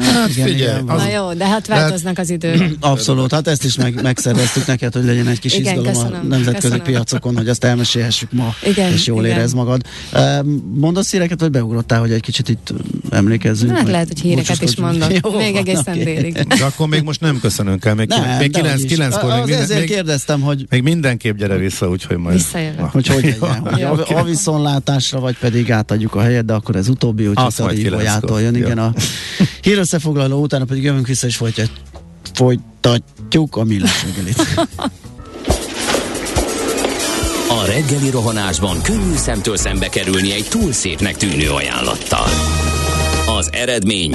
hát, figyelj, az- Na jó, de hát de hát- változnak az idők. Abszolút, hát ezt is meg, megszerveztük neked, hogy legyen egy kis Igen, izgalom a köszönöm, nemzetközi köszönöm. piacokon, hogy azt elmesélhessük ma, Igen, és jól igen. érez magad. Mondasz híreket, vagy beugrottál, hogy egy kicsit itt emlékezzünk? Hát lehet, hogy híreket is mondok. Jó Még egészen oké. délig. De akkor még most nem köszönünk el, még, Nem, még dehogy 9, is. 9-kor Az még, minden, ezért még, kérdeztem, hogy még mindenképp gyere vissza, úgyhogy majd... Visszajövök. Hogy hogy legyen, hogy Jó, a, oké. a viszontlátásra, vagy pedig átadjuk a helyet, de akkor ez utóbbi, hogy Azt majd visszadívójától kilenckor. jön. Igen, a hírösszefoglaló utána pedig jövünk vissza, és folytatjuk, folytatjuk a millás reggelit. A reggeli rohanásban könnyű szemtől szembe kerülni egy túl szépnek tűnő ajánlattal. Az eredmény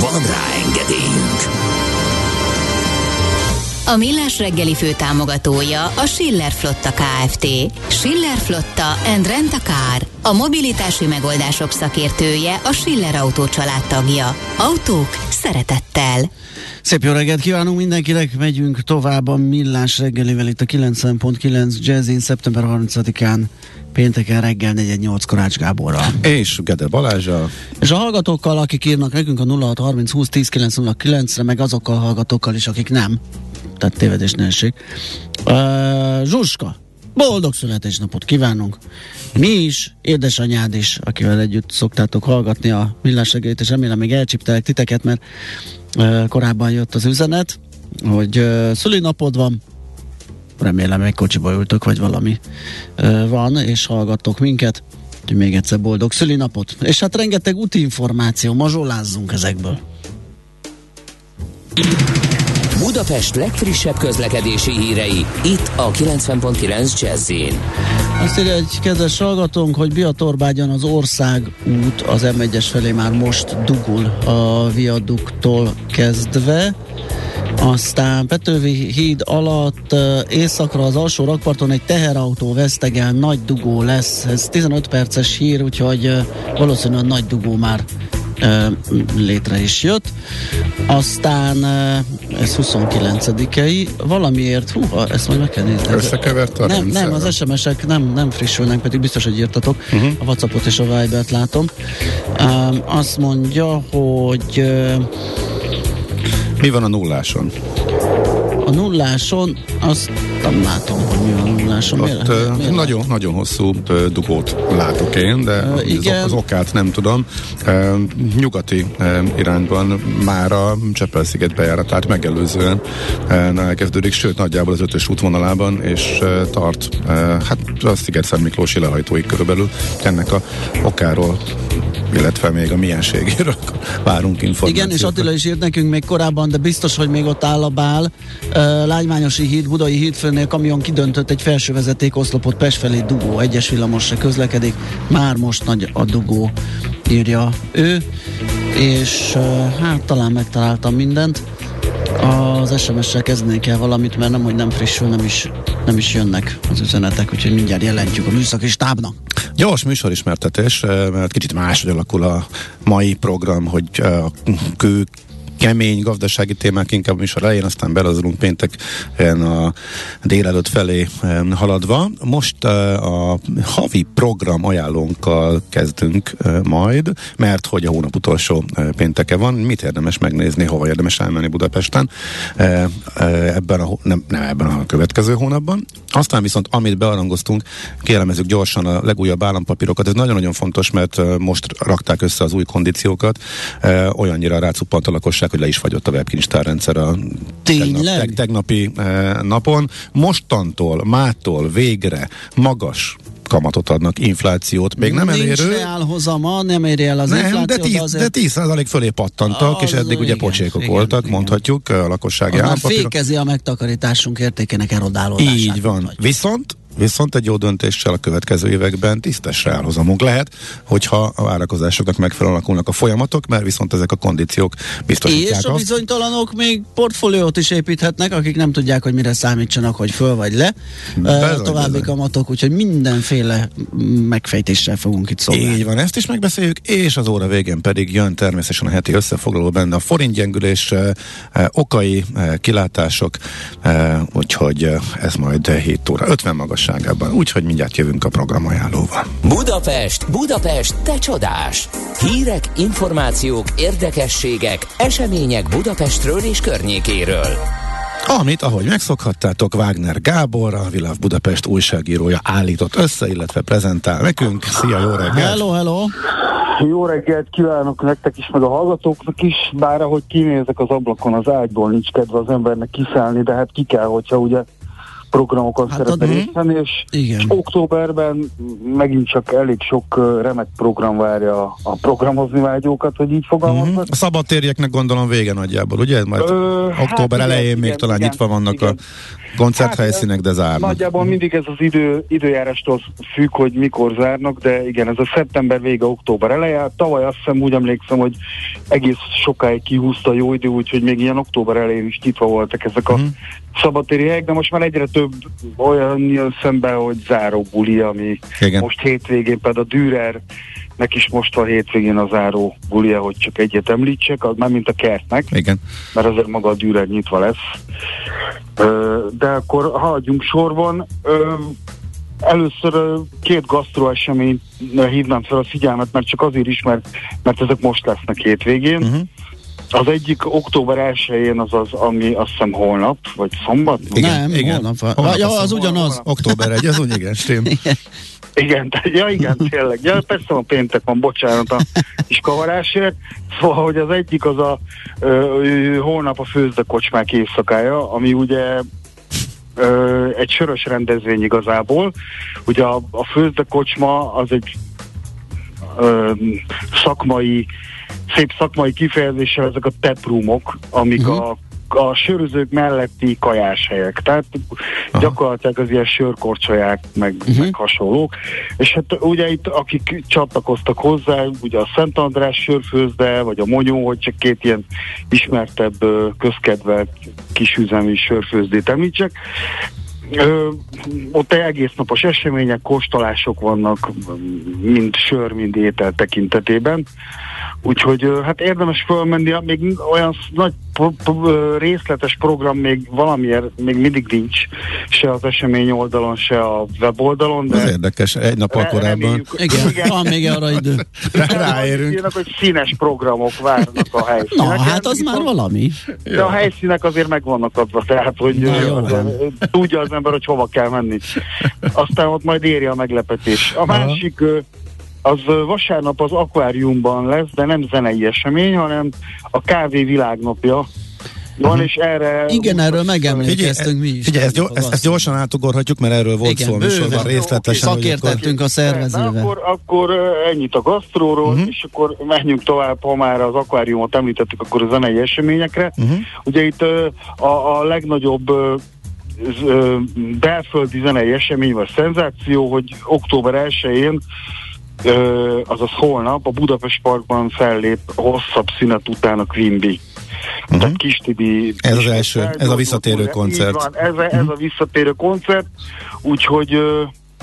Van rá engedélyünk! A Millás reggeli fő támogatója a Schiller Flotta KFT. Schiller Flotta and Rent a Car. A mobilitási megoldások szakértője a Schiller Autó tagja. Autók szeretettel. Szép jó reggelt kívánunk mindenkinek, megyünk tovább a millás reggelivel itt a 90.9 Jazzin szeptember 30-án pénteken reggel 4-8 Korács Gáborral. És Gede Balázsa, És a hallgatókkal, akik írnak nekünk a 0630 20 10 909 re meg azokkal a hallgatókkal is, akik nem. Tehát tévedés ne essék. Uh, Zsuska, boldog születésnapot kívánunk! Mi is, édesanyád is, akivel együtt szoktátok hallgatni a millás és remélem még elcsiptelek titeket, mert uh, korábban jött az üzenet, hogy uh, szülinapod van, remélem egy kocsiba ültök, vagy valami van, és hallgattok minket. Úgyhogy még egyszer boldog szülinapot. És hát rengeteg útinformáció, mazsolázzunk ezekből. Budapest legfrissebb közlekedési hírei, itt a 90.9 jazz Azt írja egy kedves hallgatónk, hogy Biatorbágyon az ország út az M1-es felé már most dugul a viaduktól kezdve. Aztán Petővi híd alatt északra az alsó rakparton egy teherautó vesztegel, nagy dugó lesz. Ez 15 perces hír, úgyhogy valószínűleg nagy dugó már létre is jött. Aztán ez 29-ei, valamiért, húha, ezt majd meg kell nézni. Összekevert a Nem, nem, az SMS-ek nem, nem frissülnek, pedig biztos, hogy írtatok. Uh-huh. A Whatsappot és a Viber-t látom. Um, azt mondja, hogy uh, Mi van a nulláson? a nulláson azt nem látom, hogy mi van a nulláson. Ott Miért- miért nagyon, nagyon hosszú dugót látok én, de az, igen. az okát nem tudom. Ö, Nyugati ö, irányban már a Csepel-sziget bejáratát megelőzően ö, elkezdődik, sőt nagyjából az ötös útvonalában, és ö, tart ö, hát a sziget Miklósi lehajtóig körülbelül ennek a okáról illetve még a mienségéről várunk információt. Igen, és Attila is írt nekünk még korábban, de biztos, hogy még ott áll a bál. Lágymányosi híd, Budai hídfőnél kamion kidöntött egy felső vezeték oszlopot Pest felé dugó, egyes villamos se közlekedik. Már most nagy a dugó, írja ő. És hát talán megtaláltam mindent. Az SMS-sel kezdeni kell valamit, mert nem, hogy nem frissül, nem is, nem is jönnek az üzenetek, úgyhogy mindjárt jelentjük a műszaki stábnak. Gyors műsorismertetés, eh, mert kicsit máshogy alakul a mai program, hogy eh, a kő kemény gazdasági témák inkább a műsor elején, aztán belazulunk pénteken a délelőtt felé eh, haladva. Most eh, a havi program ajánlónkkal kezdünk eh, majd, mert hogy a hónap utolsó pénteke van, mit érdemes megnézni, hova érdemes elmenni Budapesten ebben a, nem, nem ebben a következő hónapban. Aztán viszont, amit bearangoztunk, kielemezzük gyorsan a legújabb állampapírokat. Ez nagyon-nagyon fontos, mert most rakták össze az új kondíciókat, olyannyira rácuppant a lakosság, hogy le is fagyott a webkincstárrendszer a tegnap, teg, tegnapi napon. Mostantól, mától végre magas kamatot adnak, inflációt. Még nem Nincs elérő. reálhozama, nem éri el az nem, inflációt. De 10, de, azért... de 10 százalék fölé pattantak, az és eddig ugye igen, pocsékok igen, voltak, igen. mondhatjuk, a lakossági állampapírok. fékezi a megtakarításunk értékének erodálódását. Így van. Mondhatjuk. Viszont Viszont egy jó döntéssel a következő években tisztes reálhozamunk lehet, hogyha a várakozásoknak megfelelően alakulnak a folyamatok, mert viszont ezek a kondíciók biztosítják És a bizonytalanok még portfóliót is építhetnek, akik nem tudják, hogy mire számítsanak, hogy föl vagy le. Bezony, további bezony. kamatok, úgyhogy mindenféle megfejtéssel fogunk itt szólni. Így van, ezt is megbeszéljük, és az óra végén pedig jön természetesen a heti összefoglaló benne a forintgyengülés okai, kilátások, úgyhogy ez majd 7 óra 50 magas magasságában. Úgyhogy mindjárt jövünk a programajánlóval. Budapest, Budapest, te csodás! Hírek, információk, érdekességek, események Budapestről és környékéről. Amit, ahogy megszokhattátok, Wagner Gábor, a Világ Budapest újságírója állított össze, illetve prezentál nekünk. Szia, jó reggelt! Hello, hello! Jó reggelt kívánok nektek is, meg a hallgatóknak is, bár ahogy kinézek az ablakon az ágyból, nincs kedve az embernek kiszállni, de hát ki kell, hogyha ugye programokon hát szeretne részt venni, és, és októberben megint csak elég sok remek program várja a programozni vágyókat, hogy így fogalmaznak. Mm-hmm. A szabadtérjeknek gondolom vége nagyjából, ugye? Majd Ö, október hát elején igen, még igen, talán igen, nyitva vannak igen. a koncerthelyszínek, de zárnak. Nagyjából mindig ez az idő, időjárástól függ, hogy mikor zárnak, de igen, ez a szeptember vége, október eleje. Tavaly azt hiszem úgy emlékszem, hogy egész sokáig kihúzta jó idő, úgyhogy még ilyen október elején is nyitva voltak ezek a mm szabadtéri helyek, de most már egyre több olyan jön szembe, hogy záró buli, ami Igen. most hétvégén például a Dürer nek is most van hétvégén a záró bulia, hogy csak egyet említsek, az már mint a kertnek, Igen. mert azért maga a Dürer nyitva lesz. De akkor haladjunk sorban. Először két gasztro eseményt hívnám fel a figyelmet, mert csak azért is, mert, mert ezek most lesznek hétvégén. Uh-huh. Az egyik október 1-én az az, ami azt hiszem holnap, vagy szombat? Igen, nem, igen. holnap. holnap ja, az ugyanaz. Holnap. Október 1, az úgy igen, stém. Igen, ja igen, tényleg. Ja, persze a péntek van, bocsánat a kis kavarásért. Szóval, hogy az egyik az a ö, holnap a főzdekocsmák éjszakája, ami ugye ö, egy sörös rendezvény igazából. Ugye a, a főzdekocsma az egy ö, szakmai szép szakmai kifejezéssel ezek a teprumok, amik uh-huh. a a sörözők melletti kajáshelyek. Tehát Aha. gyakorlatilag az ilyen sörkorcsolyák, meg, uh-huh. meg hasonlók. És hát ugye itt, akik csatlakoztak hozzá, ugye a Szent András sörfőzde, vagy a Monyó, hogy csak két ilyen ismertebb, közkedvelt kisüzemi sörfőzdét említsek. Ö, ott egész napos események, kóstolások vannak, mind sör, mind étel tekintetében. Úgyhogy hát érdemes fölmenni, még olyan nagy részletes program még valamiért még mindig nincs, se az esemény oldalon, se a weboldalon. De Ez érdekes, egy nap korábban. Igen, igen, van még arra idő. Ráérünk. Ilyenek, hogy színes programok várnak a helyszínek. Na, hát az már valami. De a helyszínek azért meg vannak adva, tehát hogy jó, tudja az ember, hogy hova kell menni. Aztán ott majd éri a meglepetés. A másik az vasárnap az akváriumban lesz, de nem zenei esemény, hanem a kávé világnapja van, uh-huh. és erre... Igen, erről megemlékeztünk mi is. Figyelj, ezt, ezt, ezt gyorsan átugorhatjuk, mert erről volt Igen, szó műsorban részletesen. Szakértettünk a szervezővel. Akkor, akkor ennyit a gasztróról, uh-huh. és akkor menjünk tovább, ha már az akváriumot említettük, akkor a zenei eseményekre. Uh-huh. Ugye itt a, a legnagyobb belföldi zenei esemény, vagy szenzáció, hogy október 1-én azaz holnap a Budapest Parkban fellép hosszabb szünet után a Queen Bee. Uh-huh. Tehát Kis Tibi... Ez az első, ez a visszatérő koncert. Van, ez, a, ez uh-huh. a visszatérő koncert, úgyhogy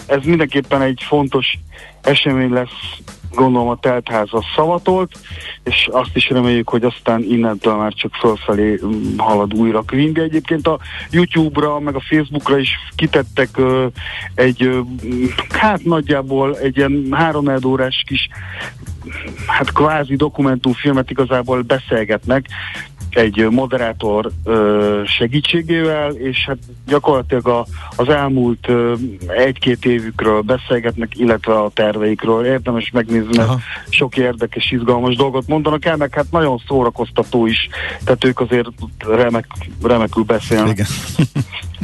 ez mindenképpen egy fontos esemény lesz gondolom a teltháza szavatolt, és azt is reméljük, hogy aztán innentől már csak fölfelé mm, halad újra Queen. Egyébként a YouTube-ra, meg a Facebookra is kitettek ö, egy, ö, mm, hát nagyjából egy ilyen három órás kis hát kvázi dokumentumfilmet igazából beszélgetnek egy moderátor ö, segítségével, és hát gyakorlatilag a, az elmúlt ö, egy-két évükről beszélgetnek, illetve a terveikről. Érdemes megnézni, mert Aha. sok érdekes, izgalmas dolgot mondanak el, meg hát nagyon szórakoztató is, tehát ők azért remek, remekül beszélnek. Igen.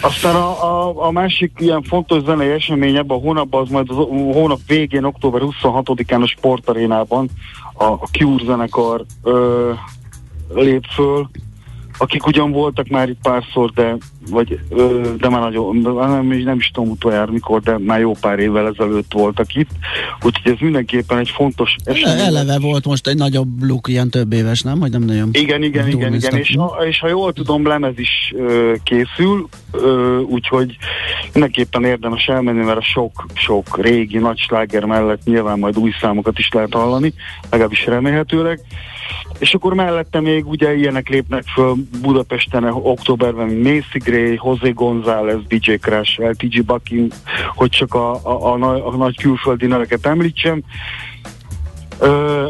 Aztán a, a, a másik ilyen fontos zenei esemény ebben a hónapban, az majd o- hónap végén, október 26-án a sportarénában a, a Cure zenekar ö, lép föl, akik ugyan voltak már itt párszor, de, vagy, de már nagyon, nem, nem is tudom utoljára mikor, de már jó pár évvel ezelőtt voltak itt, úgyhogy ez mindenképpen egy fontos esemény. Eleve volt most egy nagyobb luk, ilyen több éves, nem? Hogy nem nagyon Igen, igen, igen, igen, és, ha, és ha jól tudom, lemez is ö, készül, ö, úgyhogy mindenképpen érdemes elmenni, mert a sok-sok régi nagy sláger mellett nyilván majd új számokat is lehet hallani, legalábbis remélhetőleg. És akkor mellette még ugye ilyenek lépnek föl Budapesten októberben, mint Macy Gray, José González, DJ Crash, LTG Bucking, hogy csak a, a, a, a nagy külföldi neveket említsem.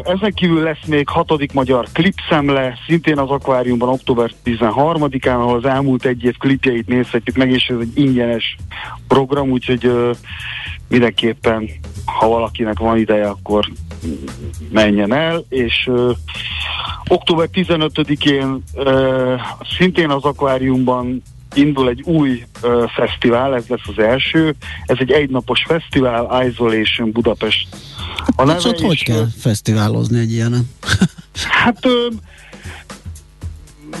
Ezen kívül lesz még hatodik magyar klipszemle, szintén az akváriumban október 13-án, ahol az elmúlt egy év klipjeit nézhetjük meg, és ez egy ingyenes program, úgyhogy mindenképpen, ha valakinek van ideje, akkor menjen el, és ö, október 15-én ö, szintén az akváriumban indul egy új ö, fesztivál, ez lesz az első. Ez egy egynapos fesztivál, Isolation Budapest. A Hát ott hogy kell fesztiválozni egy ilyenen? Hát ö,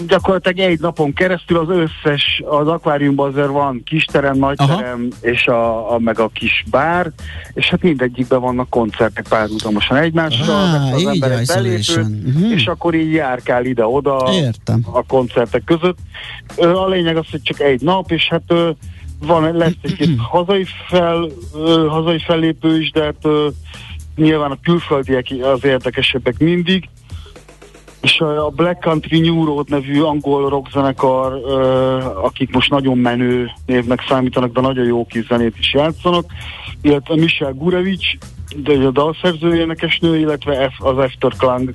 gyakorlatilag egy napon keresztül az összes, az akváriumban azért van kisterem, nagyterem, és a, a, meg a kis bár, és hát mindegyikben vannak koncertek párhuzamosan egymással, mert az így emberek isolation. belépők, Mhm. és akkor így járkál ide-oda Értem. a koncertek között. A lényeg az, hogy csak egy nap, és hát van, lesz egy hazai, fel, hazai fellépő is, de hát nyilván a külföldiek az érdekesebbek mindig, és a Black Country New Road nevű angol rockzenekar, akik most nagyon menő névnek számítanak, de nagyon jó kis zenét is játszanak, illetve Michel Gurevics, de a dalszerző énekesnő, illetve F, az After Klang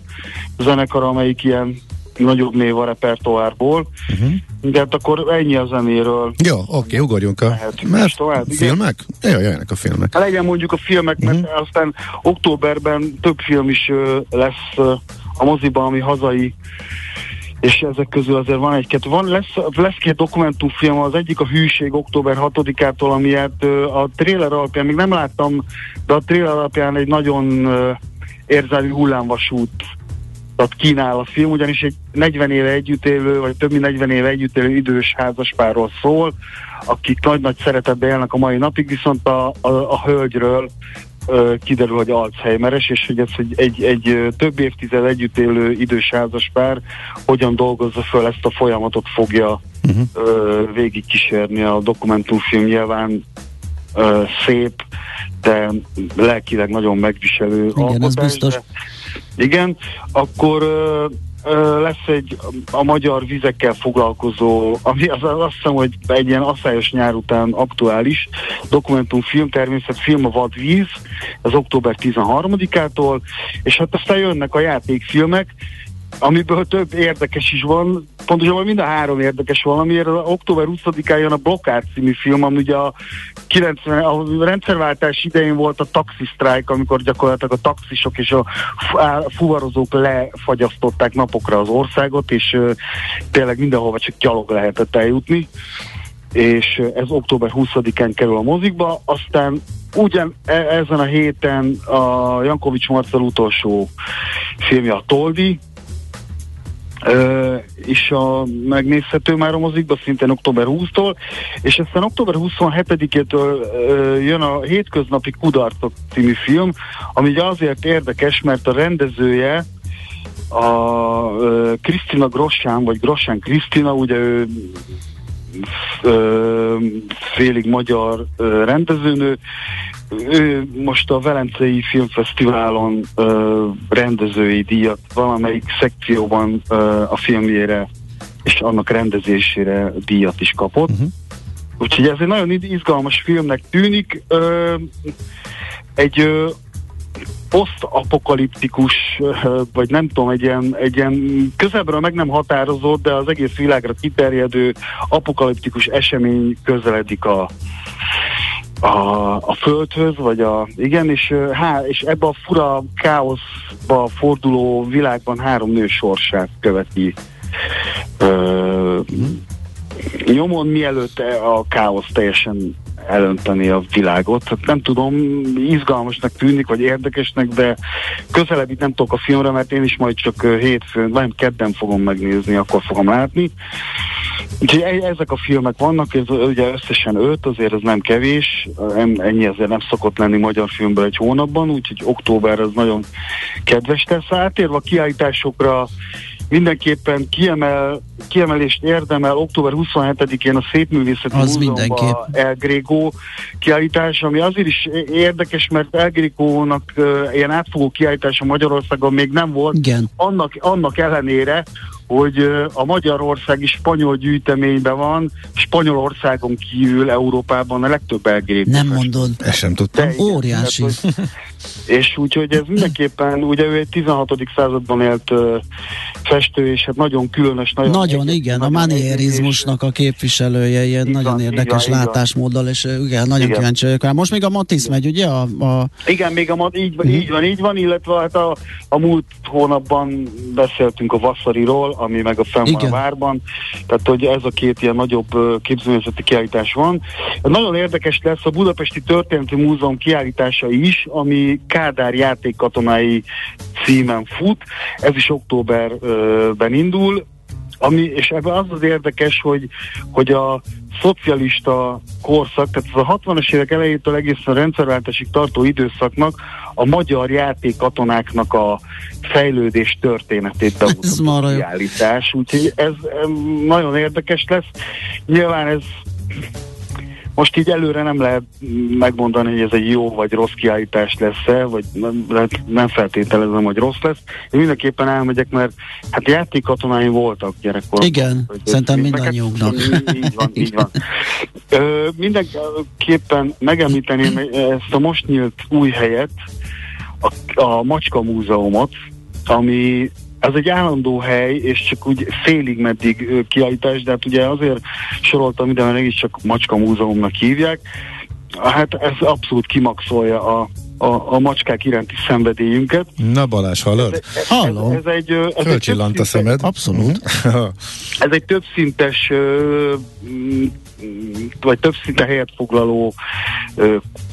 zenekar, amelyik ilyen nagyobb név a repertoárból. Uh-huh. De hát akkor ennyi a zenéről. Jó, oké, ugorjunk a... Mert tovább, filmek? Jó, jöjjenek a filmek. Hát legyen mondjuk a filmek, mert uh-huh. aztán októberben több film is lesz a moziban, ami hazai, és ezek közül azért van egy-kettő. Van, lesz, lesz két dokumentumfilm, az egyik a Hűség október 6-ától, amiért ö, a trailer alapján, még nem láttam, de a trailer alapján egy nagyon érzelmi hullámvasút tehát kínál a film, ugyanis egy 40 éve együtt élő, vagy több mint 40 éve együtt élő idős házaspárról szól, akik nagy-nagy szeretetben élnek a mai napig, viszont a, a, a hölgyről kiderül, hogy Alzheimeres, és hogy ez egy, egy, egy több évtized együtt élő idős házaspár hogyan dolgozza föl ezt a folyamatot fogja Uh-huh. végigkísérni a dokumentumfilm nyilván ö, szép, de lelkileg nagyon megviselő Igen, ez alkotás, biztos. de- igen, akkor ö, lesz egy a magyar vizekkel foglalkozó, ami az, az azt hiszem, hogy egy ilyen asszályos nyár után aktuális dokumentumfilm, természetfilm a Vadvíz, ez október 13-ától, és hát aztán jönnek a játékfilmek, amiből több érdekes is van, pontosabban mind a három érdekes van, amiért az október 20-án jön a Blokkád című film, ami ugye a 90, a rendszerváltás idején volt a taxisztrájk, amikor gyakorlatilag a taxisok és a fuvarozók lefagyasztották napokra az országot, és ö, tényleg mindenhova csak gyalog lehetett eljutni. És ez október 20-án kerül a mozikba, aztán ugyan e- ezen a héten a Jankovics Marcel utolsó filmje a Toldi, És a megnézhető már a mozikba, szintén október 20-tól, és aztán október 27-től ö, jön a Hétköznapi Kudarcok című film, ami azért érdekes, mert a rendezője a Krisztina Grossán, vagy Grossán Krisztina, ugye ő ö, félig magyar ö, rendezőnő. Ő most a Velencei Filmfesztiválon ö, rendezői díjat valamelyik szekcióban ö, a filmjére és annak rendezésére díjat is kapott. Uh-huh. Úgyhogy ez egy nagyon izgalmas filmnek tűnik. Ö, egy ö, posztapokaliptikus, vagy nem tudom, egy ilyen, egy ilyen közelről meg nem határozott, de az egész világra kiterjedő apokaliptikus esemény közeledik a, a, a földhöz, vagy a, igen, és, há, és ebbe a fura káoszba forduló világban három nő sorsát követi. Ö, nyomon, mielőtt a káosz teljesen elönteni a világot. Hát nem tudom, izgalmasnak tűnik, vagy érdekesnek, de közelebb itt nem tudok a filmre, mert én is majd csak hétfőn, vagy kedden fogom megnézni, akkor fogom látni. Úgyhogy e- ezek a filmek vannak, ez ugye összesen öt, azért ez nem kevés, ennyi azért nem szokott lenni magyar filmben egy hónapban, úgyhogy október az nagyon kedves tesz. Átérve a kiállításokra, mindenképpen kiemel, kiemelést érdemel október 27-én a Szépművészeti Az Múzeumban. El Greco kiállítás, ami azért is érdekes, mert El Greco-nak uh, ilyen átfogó kiállítása Magyarországon még nem volt, Igen. annak, annak ellenére, hogy a Magyarországi spanyol gyűjteményben van, Spanyolországon kívül Európában a legtöbb El Greco Nem mondod. Ezt sem tudtam. De igen, Óriási. tehát, hogy- és úgyhogy ez mindenképpen, ugye ő egy 16. században élt uh, festő, és hát nagyon különös, nagyon... Nagyon, egyedi, igen, a nagyon egyedi, manierizmusnak a képviselője, ilyen Így nagyon érdekes van. látásmóddal, és igen, nagyon Igen. kíváncsi vagyok rá. Most még a Matisz megy, ugye? A, a, igen, még a, ma- így, van, Mhm. így van, így van, illetve hát a, a múlt hónapban beszéltünk a Vasszariról, ami meg a fenn van a várban, tehát hogy ez a két ilyen nagyobb képzőművészeti kiállítás van. Nagyon érdekes lesz a Budapesti Történeti Múzeum kiállítása is, ami Kádár játékkatonái címen fut, ez is októberben indul, ami, és ebben az az érdekes, hogy, hogy a szocialista korszak, tehát az a 60-as évek elejétől egészen a rendszerváltásig tartó időszaknak a magyar játékkatonáknak a fejlődés történetét Ez bemutató kiállítás, úgyhogy ez nagyon érdekes lesz. Nyilván ez most így előre nem lehet megmondani, hogy ez egy jó vagy rossz kiállítás lesz-e, vagy nem, nem feltételezem, hogy rossz lesz. Én mindenképpen elmegyek, mert hát játékkatonáim voltak gyerekkorban. Igen, Hogy- szerintem mindannyiunknak. Így van, így van. Ö, mindenképpen megemlíteném ezt a most nyílt új helyet, a, a Macska Múzeumot, ami ez egy állandó hely, és csak úgy félig meddig kiállítás, de hát ugye azért soroltam ide, mert mégiscsak Macska Múzeumnak hívják. Hát ez abszolút kimaxolja a, a, a macskák iránti szenvedélyünket. Na Balázs, hallod? Ez, ez egy, ö, ez egy Fölcsillant a többszintes- szemed. abszolút. ez egy többszintes vagy több szinte helyet foglaló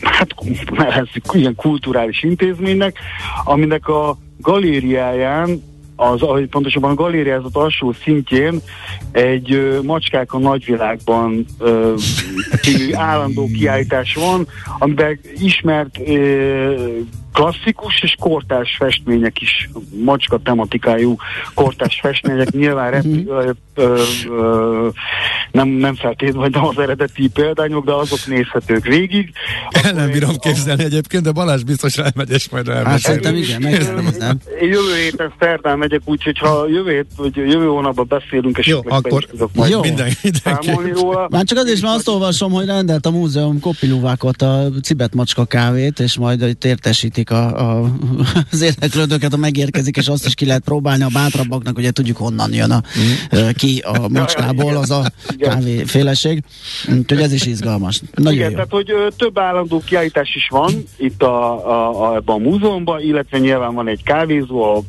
hát nevezzük ilyen kulturális intézménynek, aminek a galériáján az, ahogy pontosabban a galériázat alsó szintjén egy ö, Macskák a nagyvilágban ö, című állandó kiállítás van, amiben ismert ö, klasszikus és kortárs festmények is, macska tematikájú kortárs festmények, nyilván rep, ö, ö, ö, nem, nem feltétlenül, vagy az eredeti példányok, de azok nézhetők végig. El nem bírom képzelni egyébként, de Balázs biztos elmegy, és majd Hát elmesél. szerintem igen, megnézem. Jövő héten szerdán megyek, úgyhogy ha jövő, hét, vagy jövő hónapban beszélünk, és Jó, akkor majd Jó. minden, mindenki. róla. Már csak azért is, mert azt olvasom, hogy rendelt a múzeum kopilúvákot, a cibet macska kávét, és majd itt értesítik a, a, az érdeklődőket, ha megérkezik, és azt is ki lehet próbálni a bátrabbaknak, ugye tudjuk honnan jön a, ö, ki a macskából az a kávéféleség. Úgyhogy ez is izgalmas. Nagyon Igen, jó. tehát hogy ö, több állandó kiállítás is van itt a, a, a, ebben a múzeumban, illetve nyilván van egy kávézó, ahol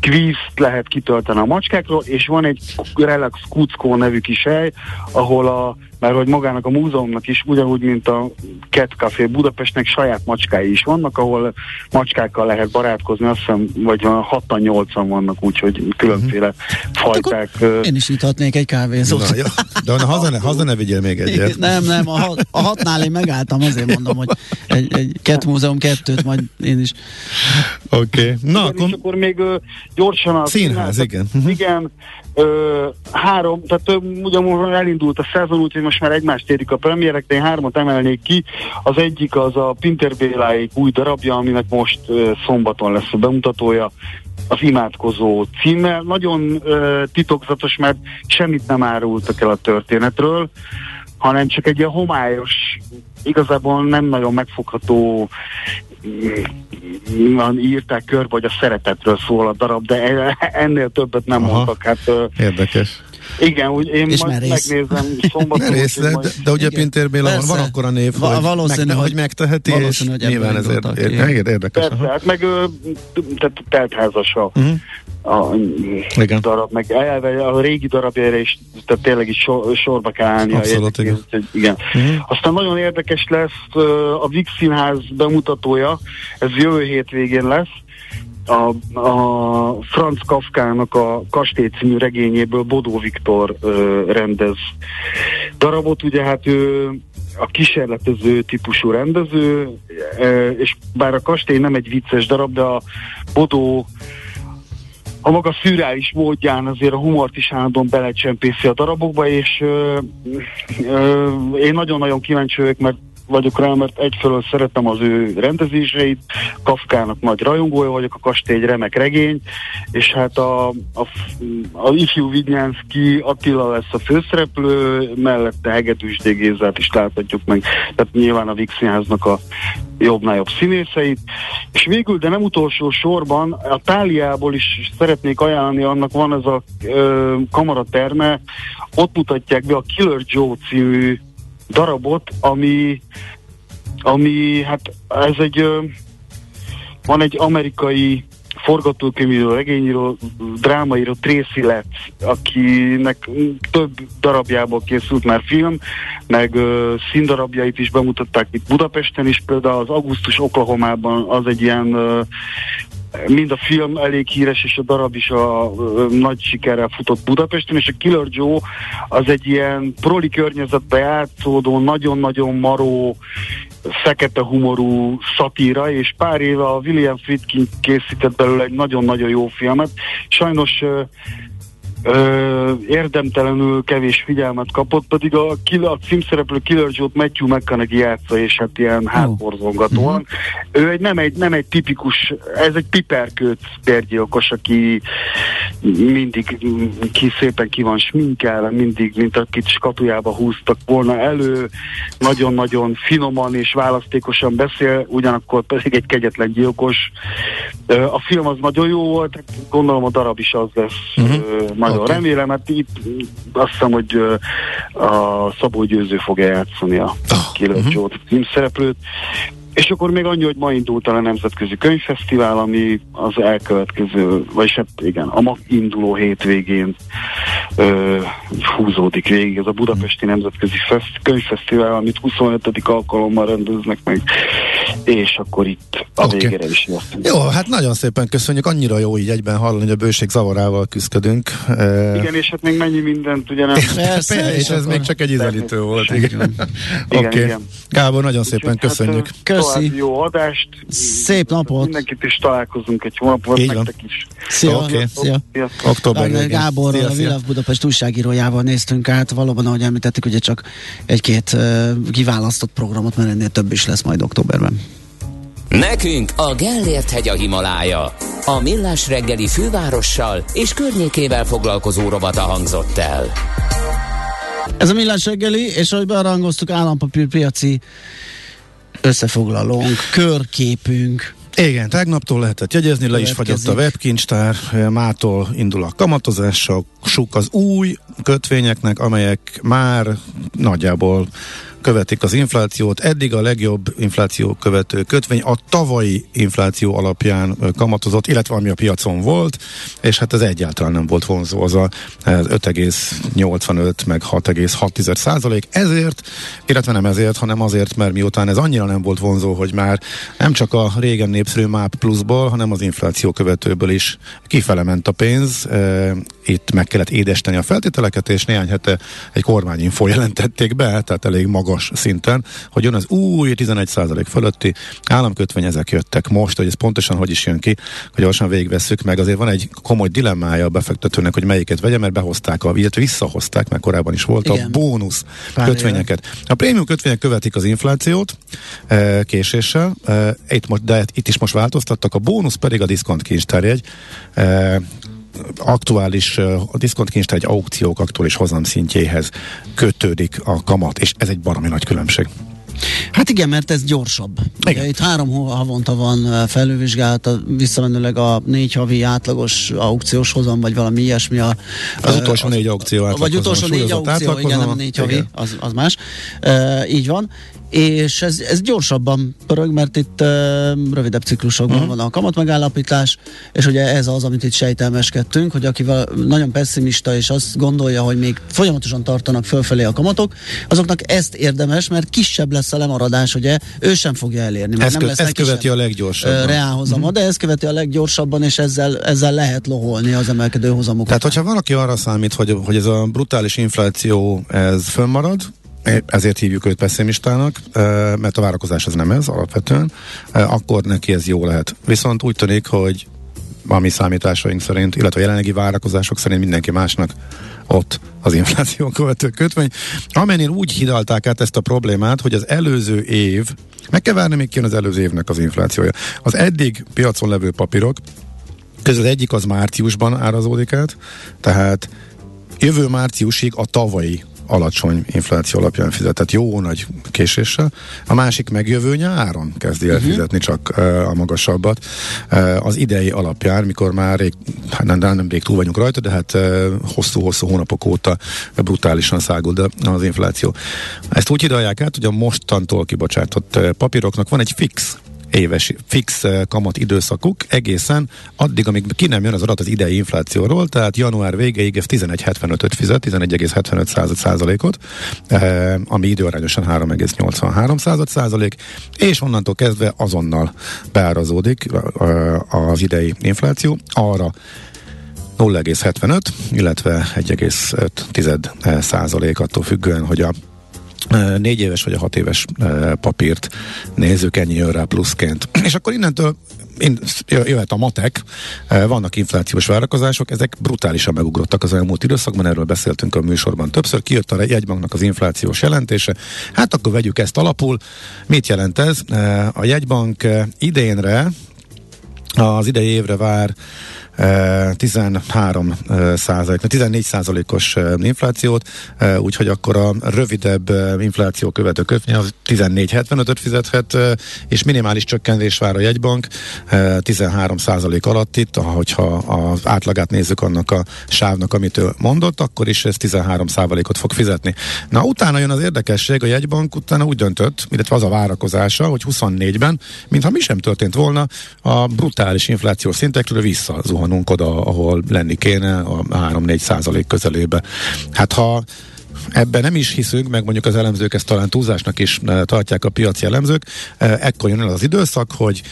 kvízt lehet kitölteni a macskákról, és van egy Relax Kuckó nevű kis hely, ahol a mert hogy magának a múzeumnak is, ugyanúgy, mint a Cat Café Budapestnek saját macskái is vannak, ahol macskákkal lehet barátkozni, azt hiszem, vagy 6-8-an vannak, úgyhogy különféle fajták. ö, Én is nyithatnék egy kávézót. Na, jó. De na, haza, ne, haza ne vigyél még egyet. Nem, nem, a, hat, a hatnál én megálltam, azért mondom, hogy egy, egy Cat Múzeum kettőt, majd én is. Oké. Okay. Na, Igen, akkor és akkor még ö, gyorsan a Színház, tehát- igen. Mhm. Igen, Ö, három, tehát ugye most elindult a szezon, úgyhogy most már egymást érik a premierek, de én hármat emelnék ki. Az egyik az a Pinter Béláik új darabja, aminek most ö, szombaton lesz a bemutatója az imádkozó címmel. Nagyon ö, titokzatos, mert semmit nem árultak el a történetről, hanem csak egy ilyen homályos, igazából nem nagyon megfogható mm, írták körbe, hogy a szeretetről szól a darab, de e- ennél többet nem Aha. mondtak. Hát Érdekes. Igen, úgy én És majd merész. megnézem szombaton. Merész, de, majd- de ugye Igen. Pintér Béla van, Persze. van akkor a név, Va- hogy, valószínű, meg, hogy- hogy megteheti, és valószínű, hogy ebből nyilván ez indultak ér, ki. ér, érdekes. Persze, hát meg tehát teltházas a, Mhm. a Igen. darab, meg elve a régi darabjára is, tehát tényleg is sor, sorba kell állni. Abszolút, igen. Hogy, igen. Mhm. Aztán nagyon érdekes lesz a Vix Színház bemutatója, ez jövő hétvégén lesz, a, a Franz Kafkának a Kastély című regényéből Bodó Viktor ö, rendez darabot, ugye hát ő a kísérletező típusú rendező, ö, és bár a kastély nem egy vicces darab, de a Bodó a maga szürreális módján azért a humort is állandóan belecsempészi a darabokba, és ö, ö, én nagyon-nagyon kíváncsi vagyok, mert vagyok rá, mert egyfelől szeretem az ő rendezéseit, Kafkának nagy rajongója vagyok, a kastély egy remek regény, és hát a, a, a ifjú Vignyánszki Attila lesz a főszereplő, mellette Hegedűs D. Gézát is láthatjuk meg, tehát nyilván a Vix Színháznak a jobbnál jobb színészeit. És végül, de nem utolsó sorban, a Táliából is szeretnék ajánlani, annak van ez a ö, kamaraterme, ott mutatják be a Killer Joe című darabot, ami, ami hát ez egy, van egy amerikai forgatókönyvíró, regényíró, drámaíró Tracy Letts, akinek több darabjából készült már film, meg ö, színdarabjait is bemutatták itt Budapesten is, például az Augusztus Oklahomában az egy ilyen ö, mind a film elég híres, és a darab is a ö, nagy sikerrel futott Budapesten, és a Killer Joe az egy ilyen proli környezetbe játszódó, nagyon-nagyon maró, fekete humorú szatíra, és pár éve a William Friedkin készített belőle egy nagyon-nagyon jó filmet. Sajnos ö, érdemtelenül kevés figyelmet kapott, pedig a, a címszereplő Killer Joe-t Matthew McConaughey játsza, és hát ilyen hátborzongatóan. Ő egy, nem, egy, nem egy tipikus, ez egy piperkőt bérgyilkos, aki mindig ki szépen ki van sminkelve, mindig, mint akit skatujába húztak volna elő, nagyon-nagyon finoman és választékosan beszél, ugyanakkor pedig egy kegyetlen gyilkos. A film az nagyon jó volt, gondolom a darab is az lesz. Ö, Nagyon Oké. remélem, mert itt azt hiszem, hogy a Szabó Győző fogja játszani a Ah, Killer mhm. Joe címszereplőt. És akkor még annyi, hogy ma indult el a Nemzetközi Könyvfesztivál, ami az elkövetkező, vagyis hát igen, a ma induló hétvégén ö, húzódik végig. Ez a Budapesti Nemzetközi Fest, Könyvfesztivál, amit 25. alkalommal rendeznek meg, és akkor itt a Oké. végére is értünk. Jó, hát nagyon szépen köszönjük, annyira jó így egyben hallani, hogy a bőség zavarával küzdködünk. Igen, és hát még mennyi mindent ugye nem... Persze, és és ez még csak egy ízelítő volt. Igen. Igen, Oké. igen. Gábor, nagyon szépen Úgyhogy köszönjük. Hát, Köszi. jó adást. Szép napot. Mindenkit is találkozunk egy hónap múlva, Így van. is. Szia, Oké. szia. Sziasztok. Október. Gáborral, Szia, a szia. Világ Budapest újságírójával néztünk át. Valóban, ahogy említettük, ugye csak egy-két uh, kiválasztott programot, mert ennél több is lesz majd októberben. Nekünk a Gellért hegy a Himalája. A Millás reggeli fővárossal és környékével foglalkozó rovata hangzott el. Ez a Millás reggeli, és ahogy bearangoztuk, állampapírpiaci összefoglalónk, körképünk. Igen, tegnaptól lehetett jegyezni, le is fagyott a webkincstár, mától indul a kamatozások, suk az új kötvényeknek, amelyek már nagyjából követik az inflációt. Eddig a legjobb infláció követő kötvény a tavalyi infláció alapján kamatozott, illetve ami a piacon volt, és hát ez egyáltalán nem volt vonzó, az a ez 5,85 meg 6,6 százalék. Ezért, illetve nem ezért, hanem azért, mert miután ez annyira nem volt vonzó, hogy már nem csak a régen népszerű MAP pluszból, hanem az infláció követőből is kifele ment a pénz. Itt meg kellett édesíteni a feltételeket, és néhány hete egy kormányinfo jelentették be, tehát elég magas magas szinten, hogy jön az új 11% fölötti államkötvény, ezek jöttek most, hogy ez pontosan hogy is jön ki, hogy gyorsan végigvesszük meg. Azért van egy komoly dilemmája a befektetőnek, hogy melyiket vegye, mert behozták, a, illetve visszahozták, mert korábban is volt Igen. a bónusz Pár kötvényeket. Éve. A prémium kötvények követik az inflációt e, késéssel, e, itt most, de itt is most változtattak, a bónusz pedig a diszkont kincstárjegy. E, aktuális a diszkontkincstár egy aukciók aktuális hozam szintjéhez kötődik a kamat, és ez egy baromi nagy különbség. Hát igen, mert ez gyorsabb. Igen. Ugye itt három havonta van felülvizsgálat, visszamenőleg a négy havi átlagos aukciós hozam, vagy valami ilyesmi. A, az utolsó négy aukció Vagy utolsó négy aukció, igen, nem négy havi, az, az más. E, így van és ez, ez gyorsabban pörög, mert itt uh, rövidebb ciklusokban uh-huh. van a kamat megállapítás, és ugye ez az, amit itt sejtelmeskedtünk, hogy akivel nagyon pessimista, és azt gondolja, hogy még folyamatosan tartanak fölfelé a kamatok, azoknak ezt érdemes, mert kisebb lesz a lemaradás, ugye ő sem fogja elérni. Ez, nem lesz ez követi a leggyorsabban. Reálhozama, uh-huh. de ez követi a leggyorsabban, és ezzel, ezzel lehet loholni az emelkedő hozamokat. Tehát, hogyha valaki arra számít, hogy, hogy ez a brutális infláció ez fönnmarad, ezért hívjuk őt pessimistának, mert a várakozás az nem ez alapvetően, akkor neki ez jó lehet. Viszont úgy tűnik, hogy a mi számításaink szerint, illetve a jelenlegi várakozások szerint mindenki másnak ott az infláció követő kötvény, amennél úgy hidalták át ezt a problémát, hogy az előző év, meg kell várni, még kijön az előző évnek az inflációja. Az eddig piacon levő papírok, közül egyik az márciusban árazódik át, tehát jövő márciusig a tavalyi alacsony infláció alapján fizetett jó nagy késéssel, a másik megjövő nyáron kezdi el uh-huh. fizetni csak uh, a magasabbat. Uh, az idei alapján, mikor már rég, hát nem, nem rég túl vagyunk rajta, de hát uh, hosszú-hosszú hónapok óta brutálisan szágul az infláció. Ezt úgy hidalják át, hogy a mostantól kibocsátott papíroknak van egy fix éves fix eh, kamat időszakuk egészen addig, amíg ki nem jön az adat az idei inflációról, tehát január végéig ez 11,75-öt fizet, 11,75 százalékot, eh, ami időarányosan 3,83 század százalék, és onnantól kezdve azonnal beárazódik eh, az idei infláció arra 0,75, illetve 1,5 százalék attól függően, hogy a négy éves vagy a hat éves papírt nézzük, ennyi jön rá pluszként. És akkor innentől jöhet a matek, vannak inflációs várakozások, ezek brutálisan megugrottak az elmúlt időszakban, erről beszéltünk a műsorban többször, kijött a jegybanknak az inflációs jelentése, hát akkor vegyük ezt alapul. Mit jelent ez? A jegybank idénre, az idei évre vár 13 százalék, 14 százalékos inflációt, úgyhogy akkor a rövidebb infláció követő kötvény az 14,75-öt fizethet, és minimális csökkentés vár a jegybank 13 százalék alatt itt, hogyha az átlagát nézzük annak a sávnak, amit ő mondott, akkor is ez 13 százalékot fog fizetni. Na, utána jön az érdekesség, a jegybank utána úgy döntött, illetve az a várakozása, hogy 24-ben, mintha mi sem történt volna, a brutális inflációs szintekről visszazuhan zuhanunk oda, ahol lenni kéne, a 3-4 százalék közelébe. Hát ha ebben nem is hiszünk, meg mondjuk az elemzők ezt talán túlzásnak is eh, tartják a piaci elemzők, eh, ekkor jön el az időszak, hogy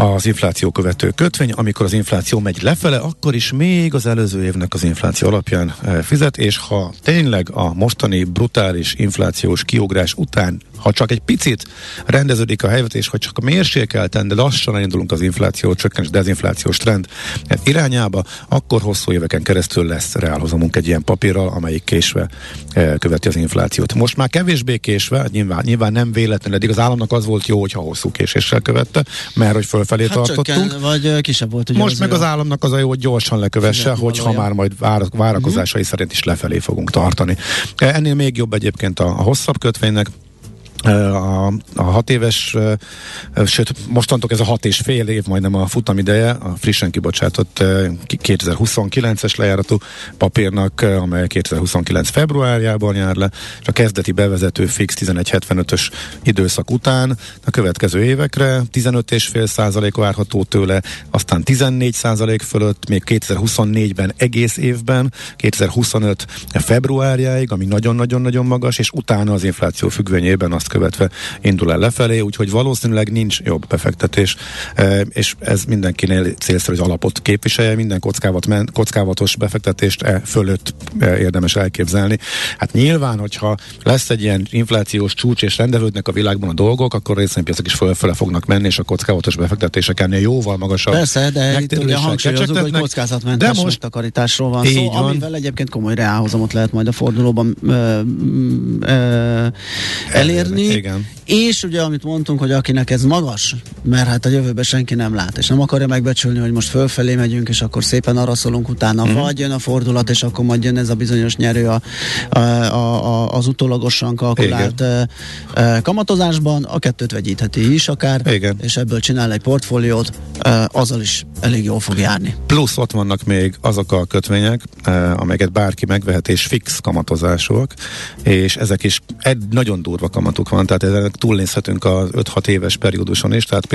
az infláció követő kötvény, amikor az infláció megy lefele, akkor is még az előző évnek az infláció alapján eh, fizet, és ha tényleg a mostani brutális inflációs kiugrás után ha csak egy picit rendeződik a helyzet, és hogy csak mérsékelten, de lassan elindulunk az infláció csökkenés, dezinflációs trend irányába, akkor hosszú éveken keresztül lesz reálhozamunk egy ilyen papírral, amelyik késve e, követi az inflációt. Most már kevésbé késve, nyilván, nyilván nem véletlenül, eddig az államnak az volt jó, hogyha hosszú késéssel követte, mert hogy fölfelé hát tartottunk. Csökken, vagy kisebb volt. Ugye Most az meg az államnak az a jó, hogy gyorsan lekövesse, hogyha már majd várakozásai uh-huh. szerint is lefelé fogunk tartani. Ennél még jobb egyébként a, a hosszabb kötvénynek, a, a hat éves, sőt, mostantól ez a hat és fél év majdnem a futamideje, a frissen kibocsátott 2029-es lejáratú papírnak, amely 2029 februárjában jár le, és a kezdeti bevezető fix 1175-ös időszak után. A következő évekre 15,5 százalék várható tőle, aztán 14 százalék fölött, még 2024-ben egész évben, 2025 februárjáig, ami nagyon-nagyon-nagyon magas, és utána az infláció függvényében azt ezt követve indul el lefelé, úgyhogy valószínűleg nincs jobb befektetés, e, és ez mindenkinél célszerű, hogy alapot képviselje, minden kockávat, kockávatos befektetést e fölött e, érdemes elképzelni. Hát nyilván, hogyha lesz egy ilyen inflációs csúcs, és rendeződnek a világban a dolgok, akkor részvénypiacok is fölfele fognak menni, és a kockávatos befektetések ennél jóval magasabb. Persze, de itt ugye hangsúlyozunk, hogy kockázatmentes de most takarításról van szó, van. amivel egyébként komoly reálhozamot lehet majd a fordulóban ö, ö, elérni. Igen. És ugye, amit mondtunk, hogy akinek ez magas, mert hát a jövőben senki nem lát, és nem akarja megbecsülni, hogy most fölfelé megyünk, és akkor szépen arra szólunk utána, mm. vagy jön a fordulat, és akkor majd jön ez a bizonyos nyerő a, a, a, az utólagosan kalkulált Igen. kamatozásban, a kettőt vegyítheti is akár, Igen. és ebből csinál egy portfóliót, azzal is elég jól fog járni. Plusz ott vannak még azok a kötvények, amelyeket bárki megvehet, és fix kamatozásúak, és ezek is egy nagyon durva kamatuk van, tehát ezek túlnézhetünk az 5-6 éves perióduson is, tehát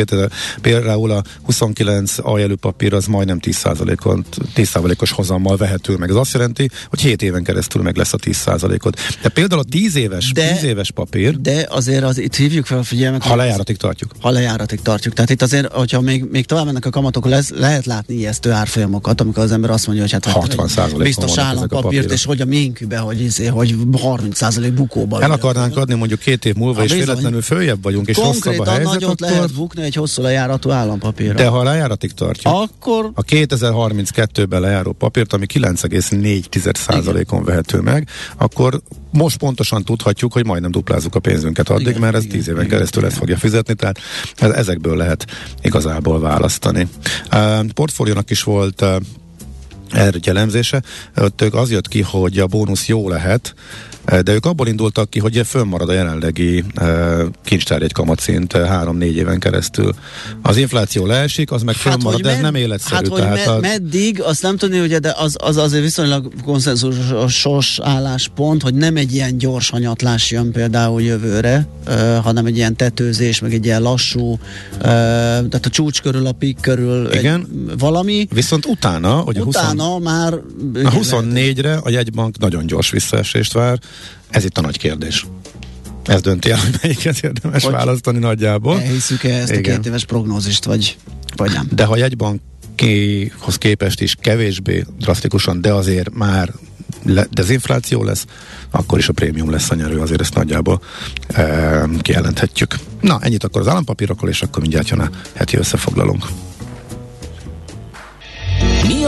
például, a 29 aljelű papír az majdnem 10%-on, 10%-os hozammal vehető meg. Ez azt jelenti, hogy 7 éven keresztül meg lesz a 10%-ot. De például a 10 éves, de, 10 éves papír. De azért az, itt hívjuk fel a figyelmet. Ha lejáratig tartjuk. Ha lejáratig tartjuk. Tehát itt azért, hogyha még, még tovább mennek a kamatok, lesz, lehet látni ijesztő árfolyamokat, amikor az ember azt mondja, hogy hát 60% biztos állampapírt, és hogy a minkübe, hogy, izé, hogy 30% bukóba. El akarnánk adni mondjuk két év múlva, és véletlenül följebb vagyunk, és rosszabb a helyzet, nagyot akkor... lehet bukni egy hosszú lejáratú állampapírra. De ha lejáratig tartjuk, akkor... a 2032-ben lejáró papírt, ami 9,4%-on vehető meg, akkor most pontosan tudhatjuk, hogy majdnem duplázzuk a pénzünket addig, igen, mert ez igen, 10 éven igen, keresztül ezt fogja fizetni, tehát ezekből lehet igazából választani. Uh, portfóliónak is volt uh, erre elemzése, ott az jött ki, hogy a bónusz jó lehet, Eh, de ők abból indultak ki, hogy fönnmarad a jelenlegi uh, kincstárjegy kamatszint 3-4 eh, éven keresztül. Az infláció leesik, az meg hát, fönnmarad, de ez nem életszerű. Hát, hogy tehát me- meddig, azt nem tudni, ugye, de az, az azért viszonylag konszenzusos álláspont, hogy nem egy ilyen gyors hanyatlás jön például jövőre, hanem egy ilyen tetőzés, meg egy ilyen lassú, tehát a csúcs körül, a pik körül Igen. Egy, valami. Viszont utána, hogy utána a 20, már... A 24-re a jegybank nagyon gyors visszaesést vár, ez itt a nagy kérdés. Ez dönti el, hogy melyiket érdemes hogy választani nagyjából. Elhiszük-e ezt Igen. a két éves prognózist, vagy, vagy nem? De ha jegybankhoz képest is kevésbé drasztikusan, de azért már le, dezinfláció lesz, akkor is a prémium lesz a nyerő, azért ezt nagyjából e, kijelenthetjük. Na, ennyit akkor az állampapírokról, és akkor mindjárt jön a heti összefoglalunk.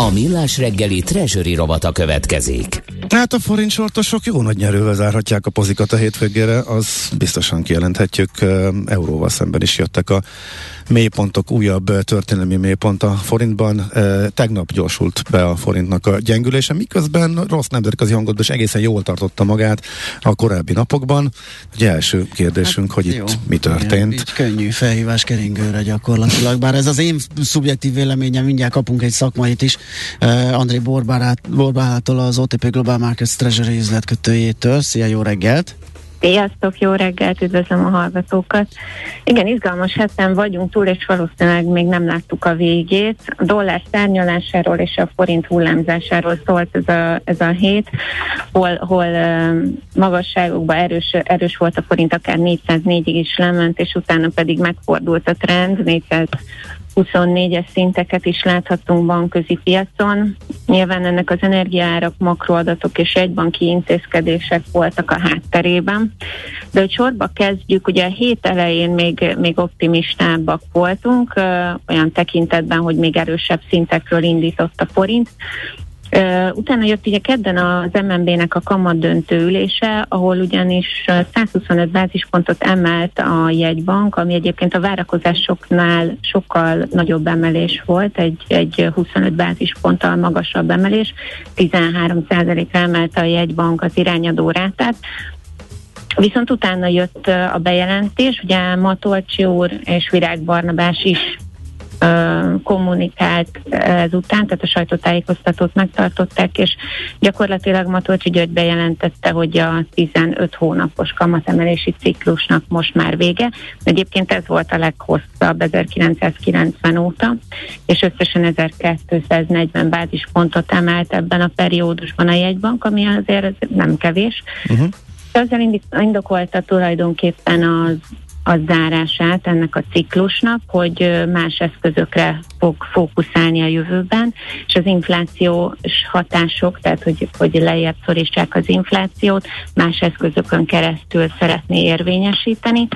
A millás reggeli treasury rovata következik. Hát a forint sortosok jó nagy nyerővel zárhatják a pozikat a hétvégére, az biztosan kijelenthetjük. Euróval szemben is jöttek a mélypontok, újabb történelmi mélypont a forintban. Tegnap gyorsult be a forintnak a gyengülése, miközben rossz nemzetközi hangodban is egészen jól tartotta magát a korábbi napokban. Ugye első kérdésünk, hát, hogy jó, itt mi történt. Igen, így könnyű felhívás keringőre gyakorlatilag, bár ez az én szubjektív véleményem, mindjárt kapunk egy szakmait is. André Borbálától az OTP Global Markets Treasury üzletkötőjétől. Szia, jó reggelt! Sziasztok, jó reggelt, üdvözlöm a hallgatókat. Igen, izgalmas heten vagyunk túl, és valószínűleg még nem láttuk a végét. A dollár szárnyalásáról és a forint hullámzásáról szólt ez a, ez a hét, hol, hol uh, magasságokban erős, erős volt a forint, akár 404-ig is lement, és utána pedig megfordult a trend, 400 24-es szinteket is láthatunk bankközi piacon. Nyilván ennek az energiaárak, makroadatok és egybanki intézkedések voltak a hátterében. De hogy sorba kezdjük, ugye a hét elején még, még optimistábbak voltunk, olyan tekintetben, hogy még erősebb szintekről indított a forint. Utána jött ugye kedden az MNB-nek a kamat döntő ülése, ahol ugyanis 125 bázispontot emelt a jegybank, ami egyébként a várakozásoknál sokkal nagyobb emelés volt, egy, egy 25 bázisponttal magasabb emelés, 13 ra emelte a jegybank az irányadó rátát, Viszont utána jött a bejelentés, ugye Matolcsi úr és Virág Barnabás is kommunikált ezután, tehát a sajtótájékoztatót megtartották, és gyakorlatilag Matolcsi György bejelentette, hogy a 15 hónapos kamatemelési ciklusnak most már vége. Egyébként ez volt a leghosszabb 1990 óta, és összesen 1240 bázispontot emelt ebben a periódusban a jegybank, ami azért nem kevés. Uh-huh. Ezzel indokolta tulajdonképpen az a zárását ennek a ciklusnak, hogy más eszközökre fog fókuszálni a jövőben, és az inflációs hatások, tehát hogy, hogy lejjebb szorítsák az inflációt, más eszközökön keresztül szeretné érvényesíteni.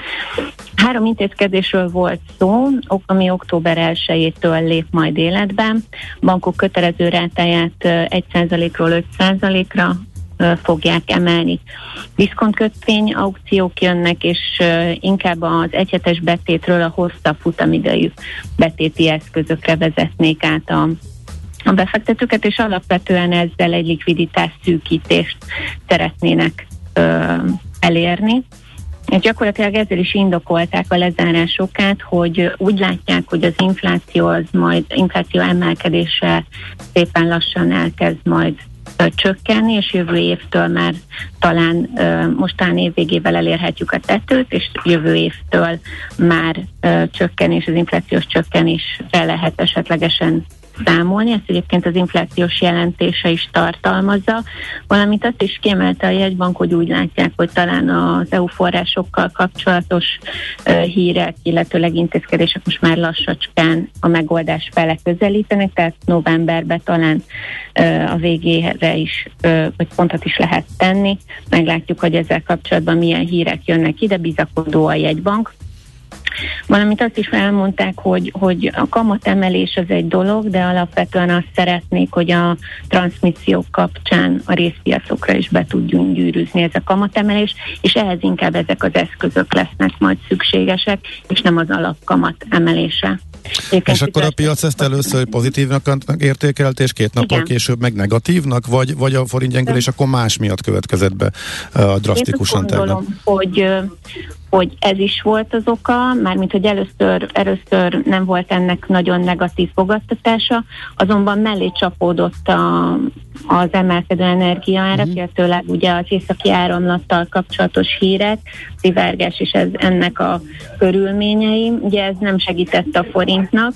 Három intézkedésről volt szó, ami október 1-től lép majd életbe. Bankok kötelező rátáját 1%-ról 5%-ra fogják emelni. Diszkontkötvény aukciók jönnek, és inkább az egyhetes betétről a hosszabb futamidejű betéti eszközökre vezetnék át a a befektetőket, és alapvetően ezzel egy likviditás szűkítést szeretnének ö, elérni. És gyakorlatilag ezzel is indokolták a lezárásokat, hogy úgy látják, hogy az infláció az majd, infláció emelkedése szépen lassan elkezd majd csökkenni, és jövő évtől már talán mostán év végével elérhetjük a tetőt, és jövő évtől már csökkenés, az inflációs csökkenésre lehet esetlegesen számolni, ezt egyébként az inflációs jelentése is tartalmazza, valamint azt is kiemelte a jegybank, hogy úgy látják, hogy talán az EU forrásokkal kapcsolatos hírek, illetőleg intézkedések most már lassacskán a megoldás fele közelítenek, tehát novemberben talán a végére is, vagy pontot is lehet tenni. Meglátjuk, hogy ezzel kapcsolatban milyen hírek jönnek ide, bizakodó a jegybank. Valamint azt is elmondták, hogy, hogy a kamatemelés az egy dolog, de alapvetően azt szeretnék, hogy a transmissziók kapcsán a részpiacokra is be tudjunk gyűrűzni ez a kamatemelés, és ehhez inkább ezek az eszközök lesznek majd szükségesek, és nem az alapkamat emelése. és akkor a piac ezt először pozitívnak értékelt, és két nappal Igen. később meg negatívnak, vagy, vagy a forint gyengülés akkor más miatt következett be uh, drasztikusan? Én gondolom, hogy, hogy ez is volt az oka, mármint hogy először, először nem volt ennek nagyon negatív fogadtatása, azonban mellé csapódott a, az emelkedő energiaárak, mm. illetőleg ugye az északi áramlattal kapcsolatos hírek, szivárgás és ez ennek a körülményei, ugye ez nem segített a forintnak,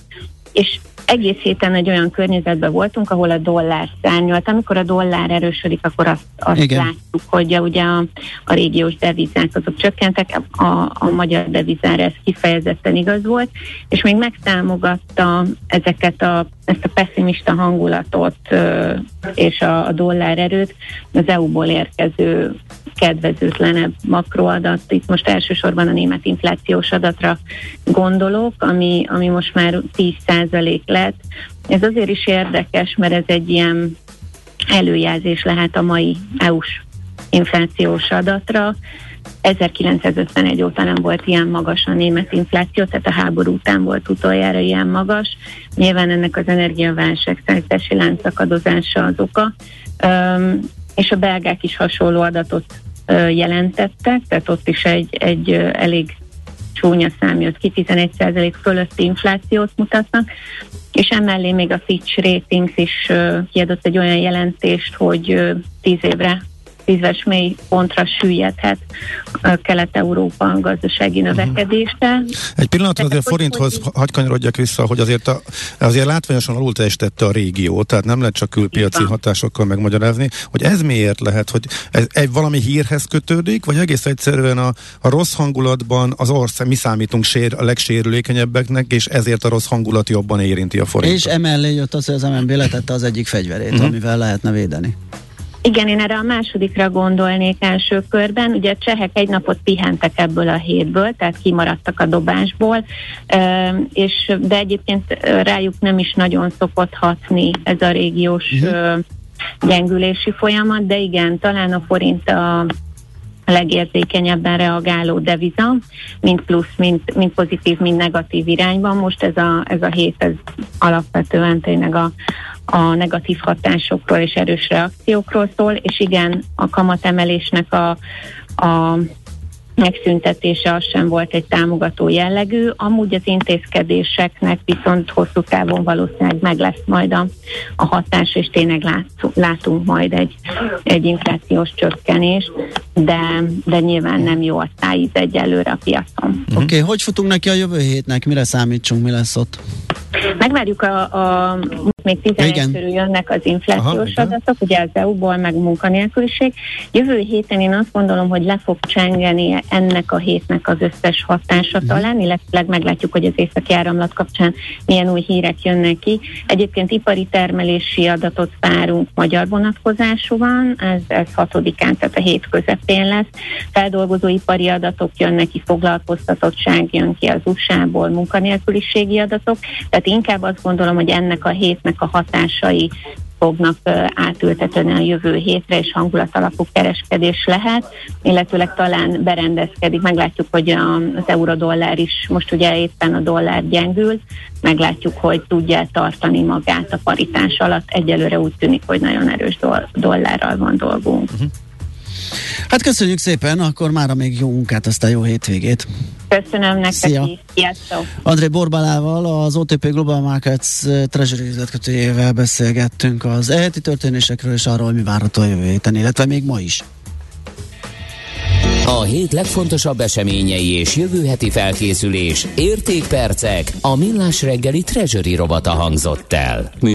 és egész héten egy olyan környezetben voltunk, ahol a dollár szárnyolt. Amikor a dollár erősödik, akkor azt, azt Igen. látjuk, hogy a, ugye a, a régiós devizák azok csökkentek, a, a magyar devizára ez kifejezetten igaz volt, és még megtámogatta ezeket a, ezt a pessimista hangulatot ö, és a, a dollár erőt az EU-ból érkező kedvezőtlenebb makroadat. Itt most elsősorban a német inflációs adatra gondolok, ami, ami most már 10% lett. Ez azért is érdekes, mert ez egy ilyen előjelzés lehet a mai EU-s inflációs adatra. 1951 óta nem volt ilyen magas a német infláció, tehát a háború után volt utoljára ilyen magas. Nyilván ennek az energiaválság szállítási láncakadozása az oka. Um, és a belgák is hasonló adatot jelentettek, tehát ott is egy, egy elég csúnya szám jött ki, 11% fölötti inflációt mutatnak, és emellé még a Fitch Ratings is kiadott egy olyan jelentést, hogy 10 évre tízes mély pontra süllyedhet Kelet-Európa gazdasági mhm. növekedése. Egy pillanatra azért a forinthoz hagy kanyarodjak vissza, hogy azért, a, azért látványosan alul teljesítette a régió, tehát nem lehet csak külpiaci hatásokkal megmagyarázni, hogy ez miért lehet, hogy ez egy valami hírhez kötődik, vagy egész egyszerűen a, a rossz hangulatban az ország, mi számítunk sér, a legsérülékenyebbeknek, és ezért a rossz hangulat jobban érinti a forintot. És emellé jött az, hogy az MNB letette az egyik fegyverét, uh-huh. amivel lehetne védeni. Igen, én erre a másodikra gondolnék első körben. Ugye a csehek egy napot pihentek ebből a hétből, tehát kimaradtak a dobásból, és de egyébként rájuk nem is nagyon szokott hatni ez a régiós uh-huh. gyengülési folyamat, de igen, talán a forint a legérzékenyebben reagáló deviza, mint plusz, mint, mint pozitív, mint negatív irányban. Most ez a, ez a hét ez alapvetően tényleg a, a negatív hatásokról és erős reakciókról szól, és igen, a kamatemelésnek a, a megszüntetése az sem volt egy támogató jellegű, amúgy az intézkedéseknek viszont hosszú távon valószínűleg meg lesz majd a, a hatás, és tényleg látszunk, látunk majd egy, egy inflációs csökkenést, de, de nyilván nem jó a tájíz egyelőre a piacon. Oké, okay, hogy futunk neki a jövő hétnek? Mire számítsunk, mi lesz ott? Megvárjuk a, a még 11 körül jönnek az inflációs Aha, adatok, ugye az EU-ból, meg munkanélküliség. Jövő héten én azt gondolom, hogy le fog csengeni ennek a hétnek az összes hatása uh-huh. talán, illetve meglátjuk, hogy az északi áramlat kapcsán milyen új hírek jönnek ki. Egyébként ipari termelési adatot várunk magyar vonatkozású van, ez, ez hatodikán, tehát a hét közepén lesz. Feldolgozóipari adatok jönnek ki, foglalkoztatottság jön ki az USA-ból, munkanélküliségi adatok, tehát inkább azt gondolom, hogy ennek a hétnek a hatásai fognak átültetni a jövő hétre, és hangulat alapú kereskedés lehet, illetőleg talán berendezkedik. Meglátjuk, hogy az euró-dollár is, most ugye éppen a dollár gyengül, meglátjuk, hogy tudja tartani magát a paritás alatt. Egyelőre úgy tűnik, hogy nagyon erős dollárral van dolgunk. Uh-huh. Hát köszönjük szépen, akkor mára még jó munkát, aztán jó hétvégét. Köszönöm nektek Szia. is. Sziasztok. André Borbalával, az OTP Global Markets eh, Treasury üzletkötőjével beszélgettünk az eheti történésekről és arról, mi várható a jövő héten, illetve még ma is. A hét legfontosabb eseményei és jövő heti felkészülés, értékpercek, a millás reggeli Treasury robata hangzott el.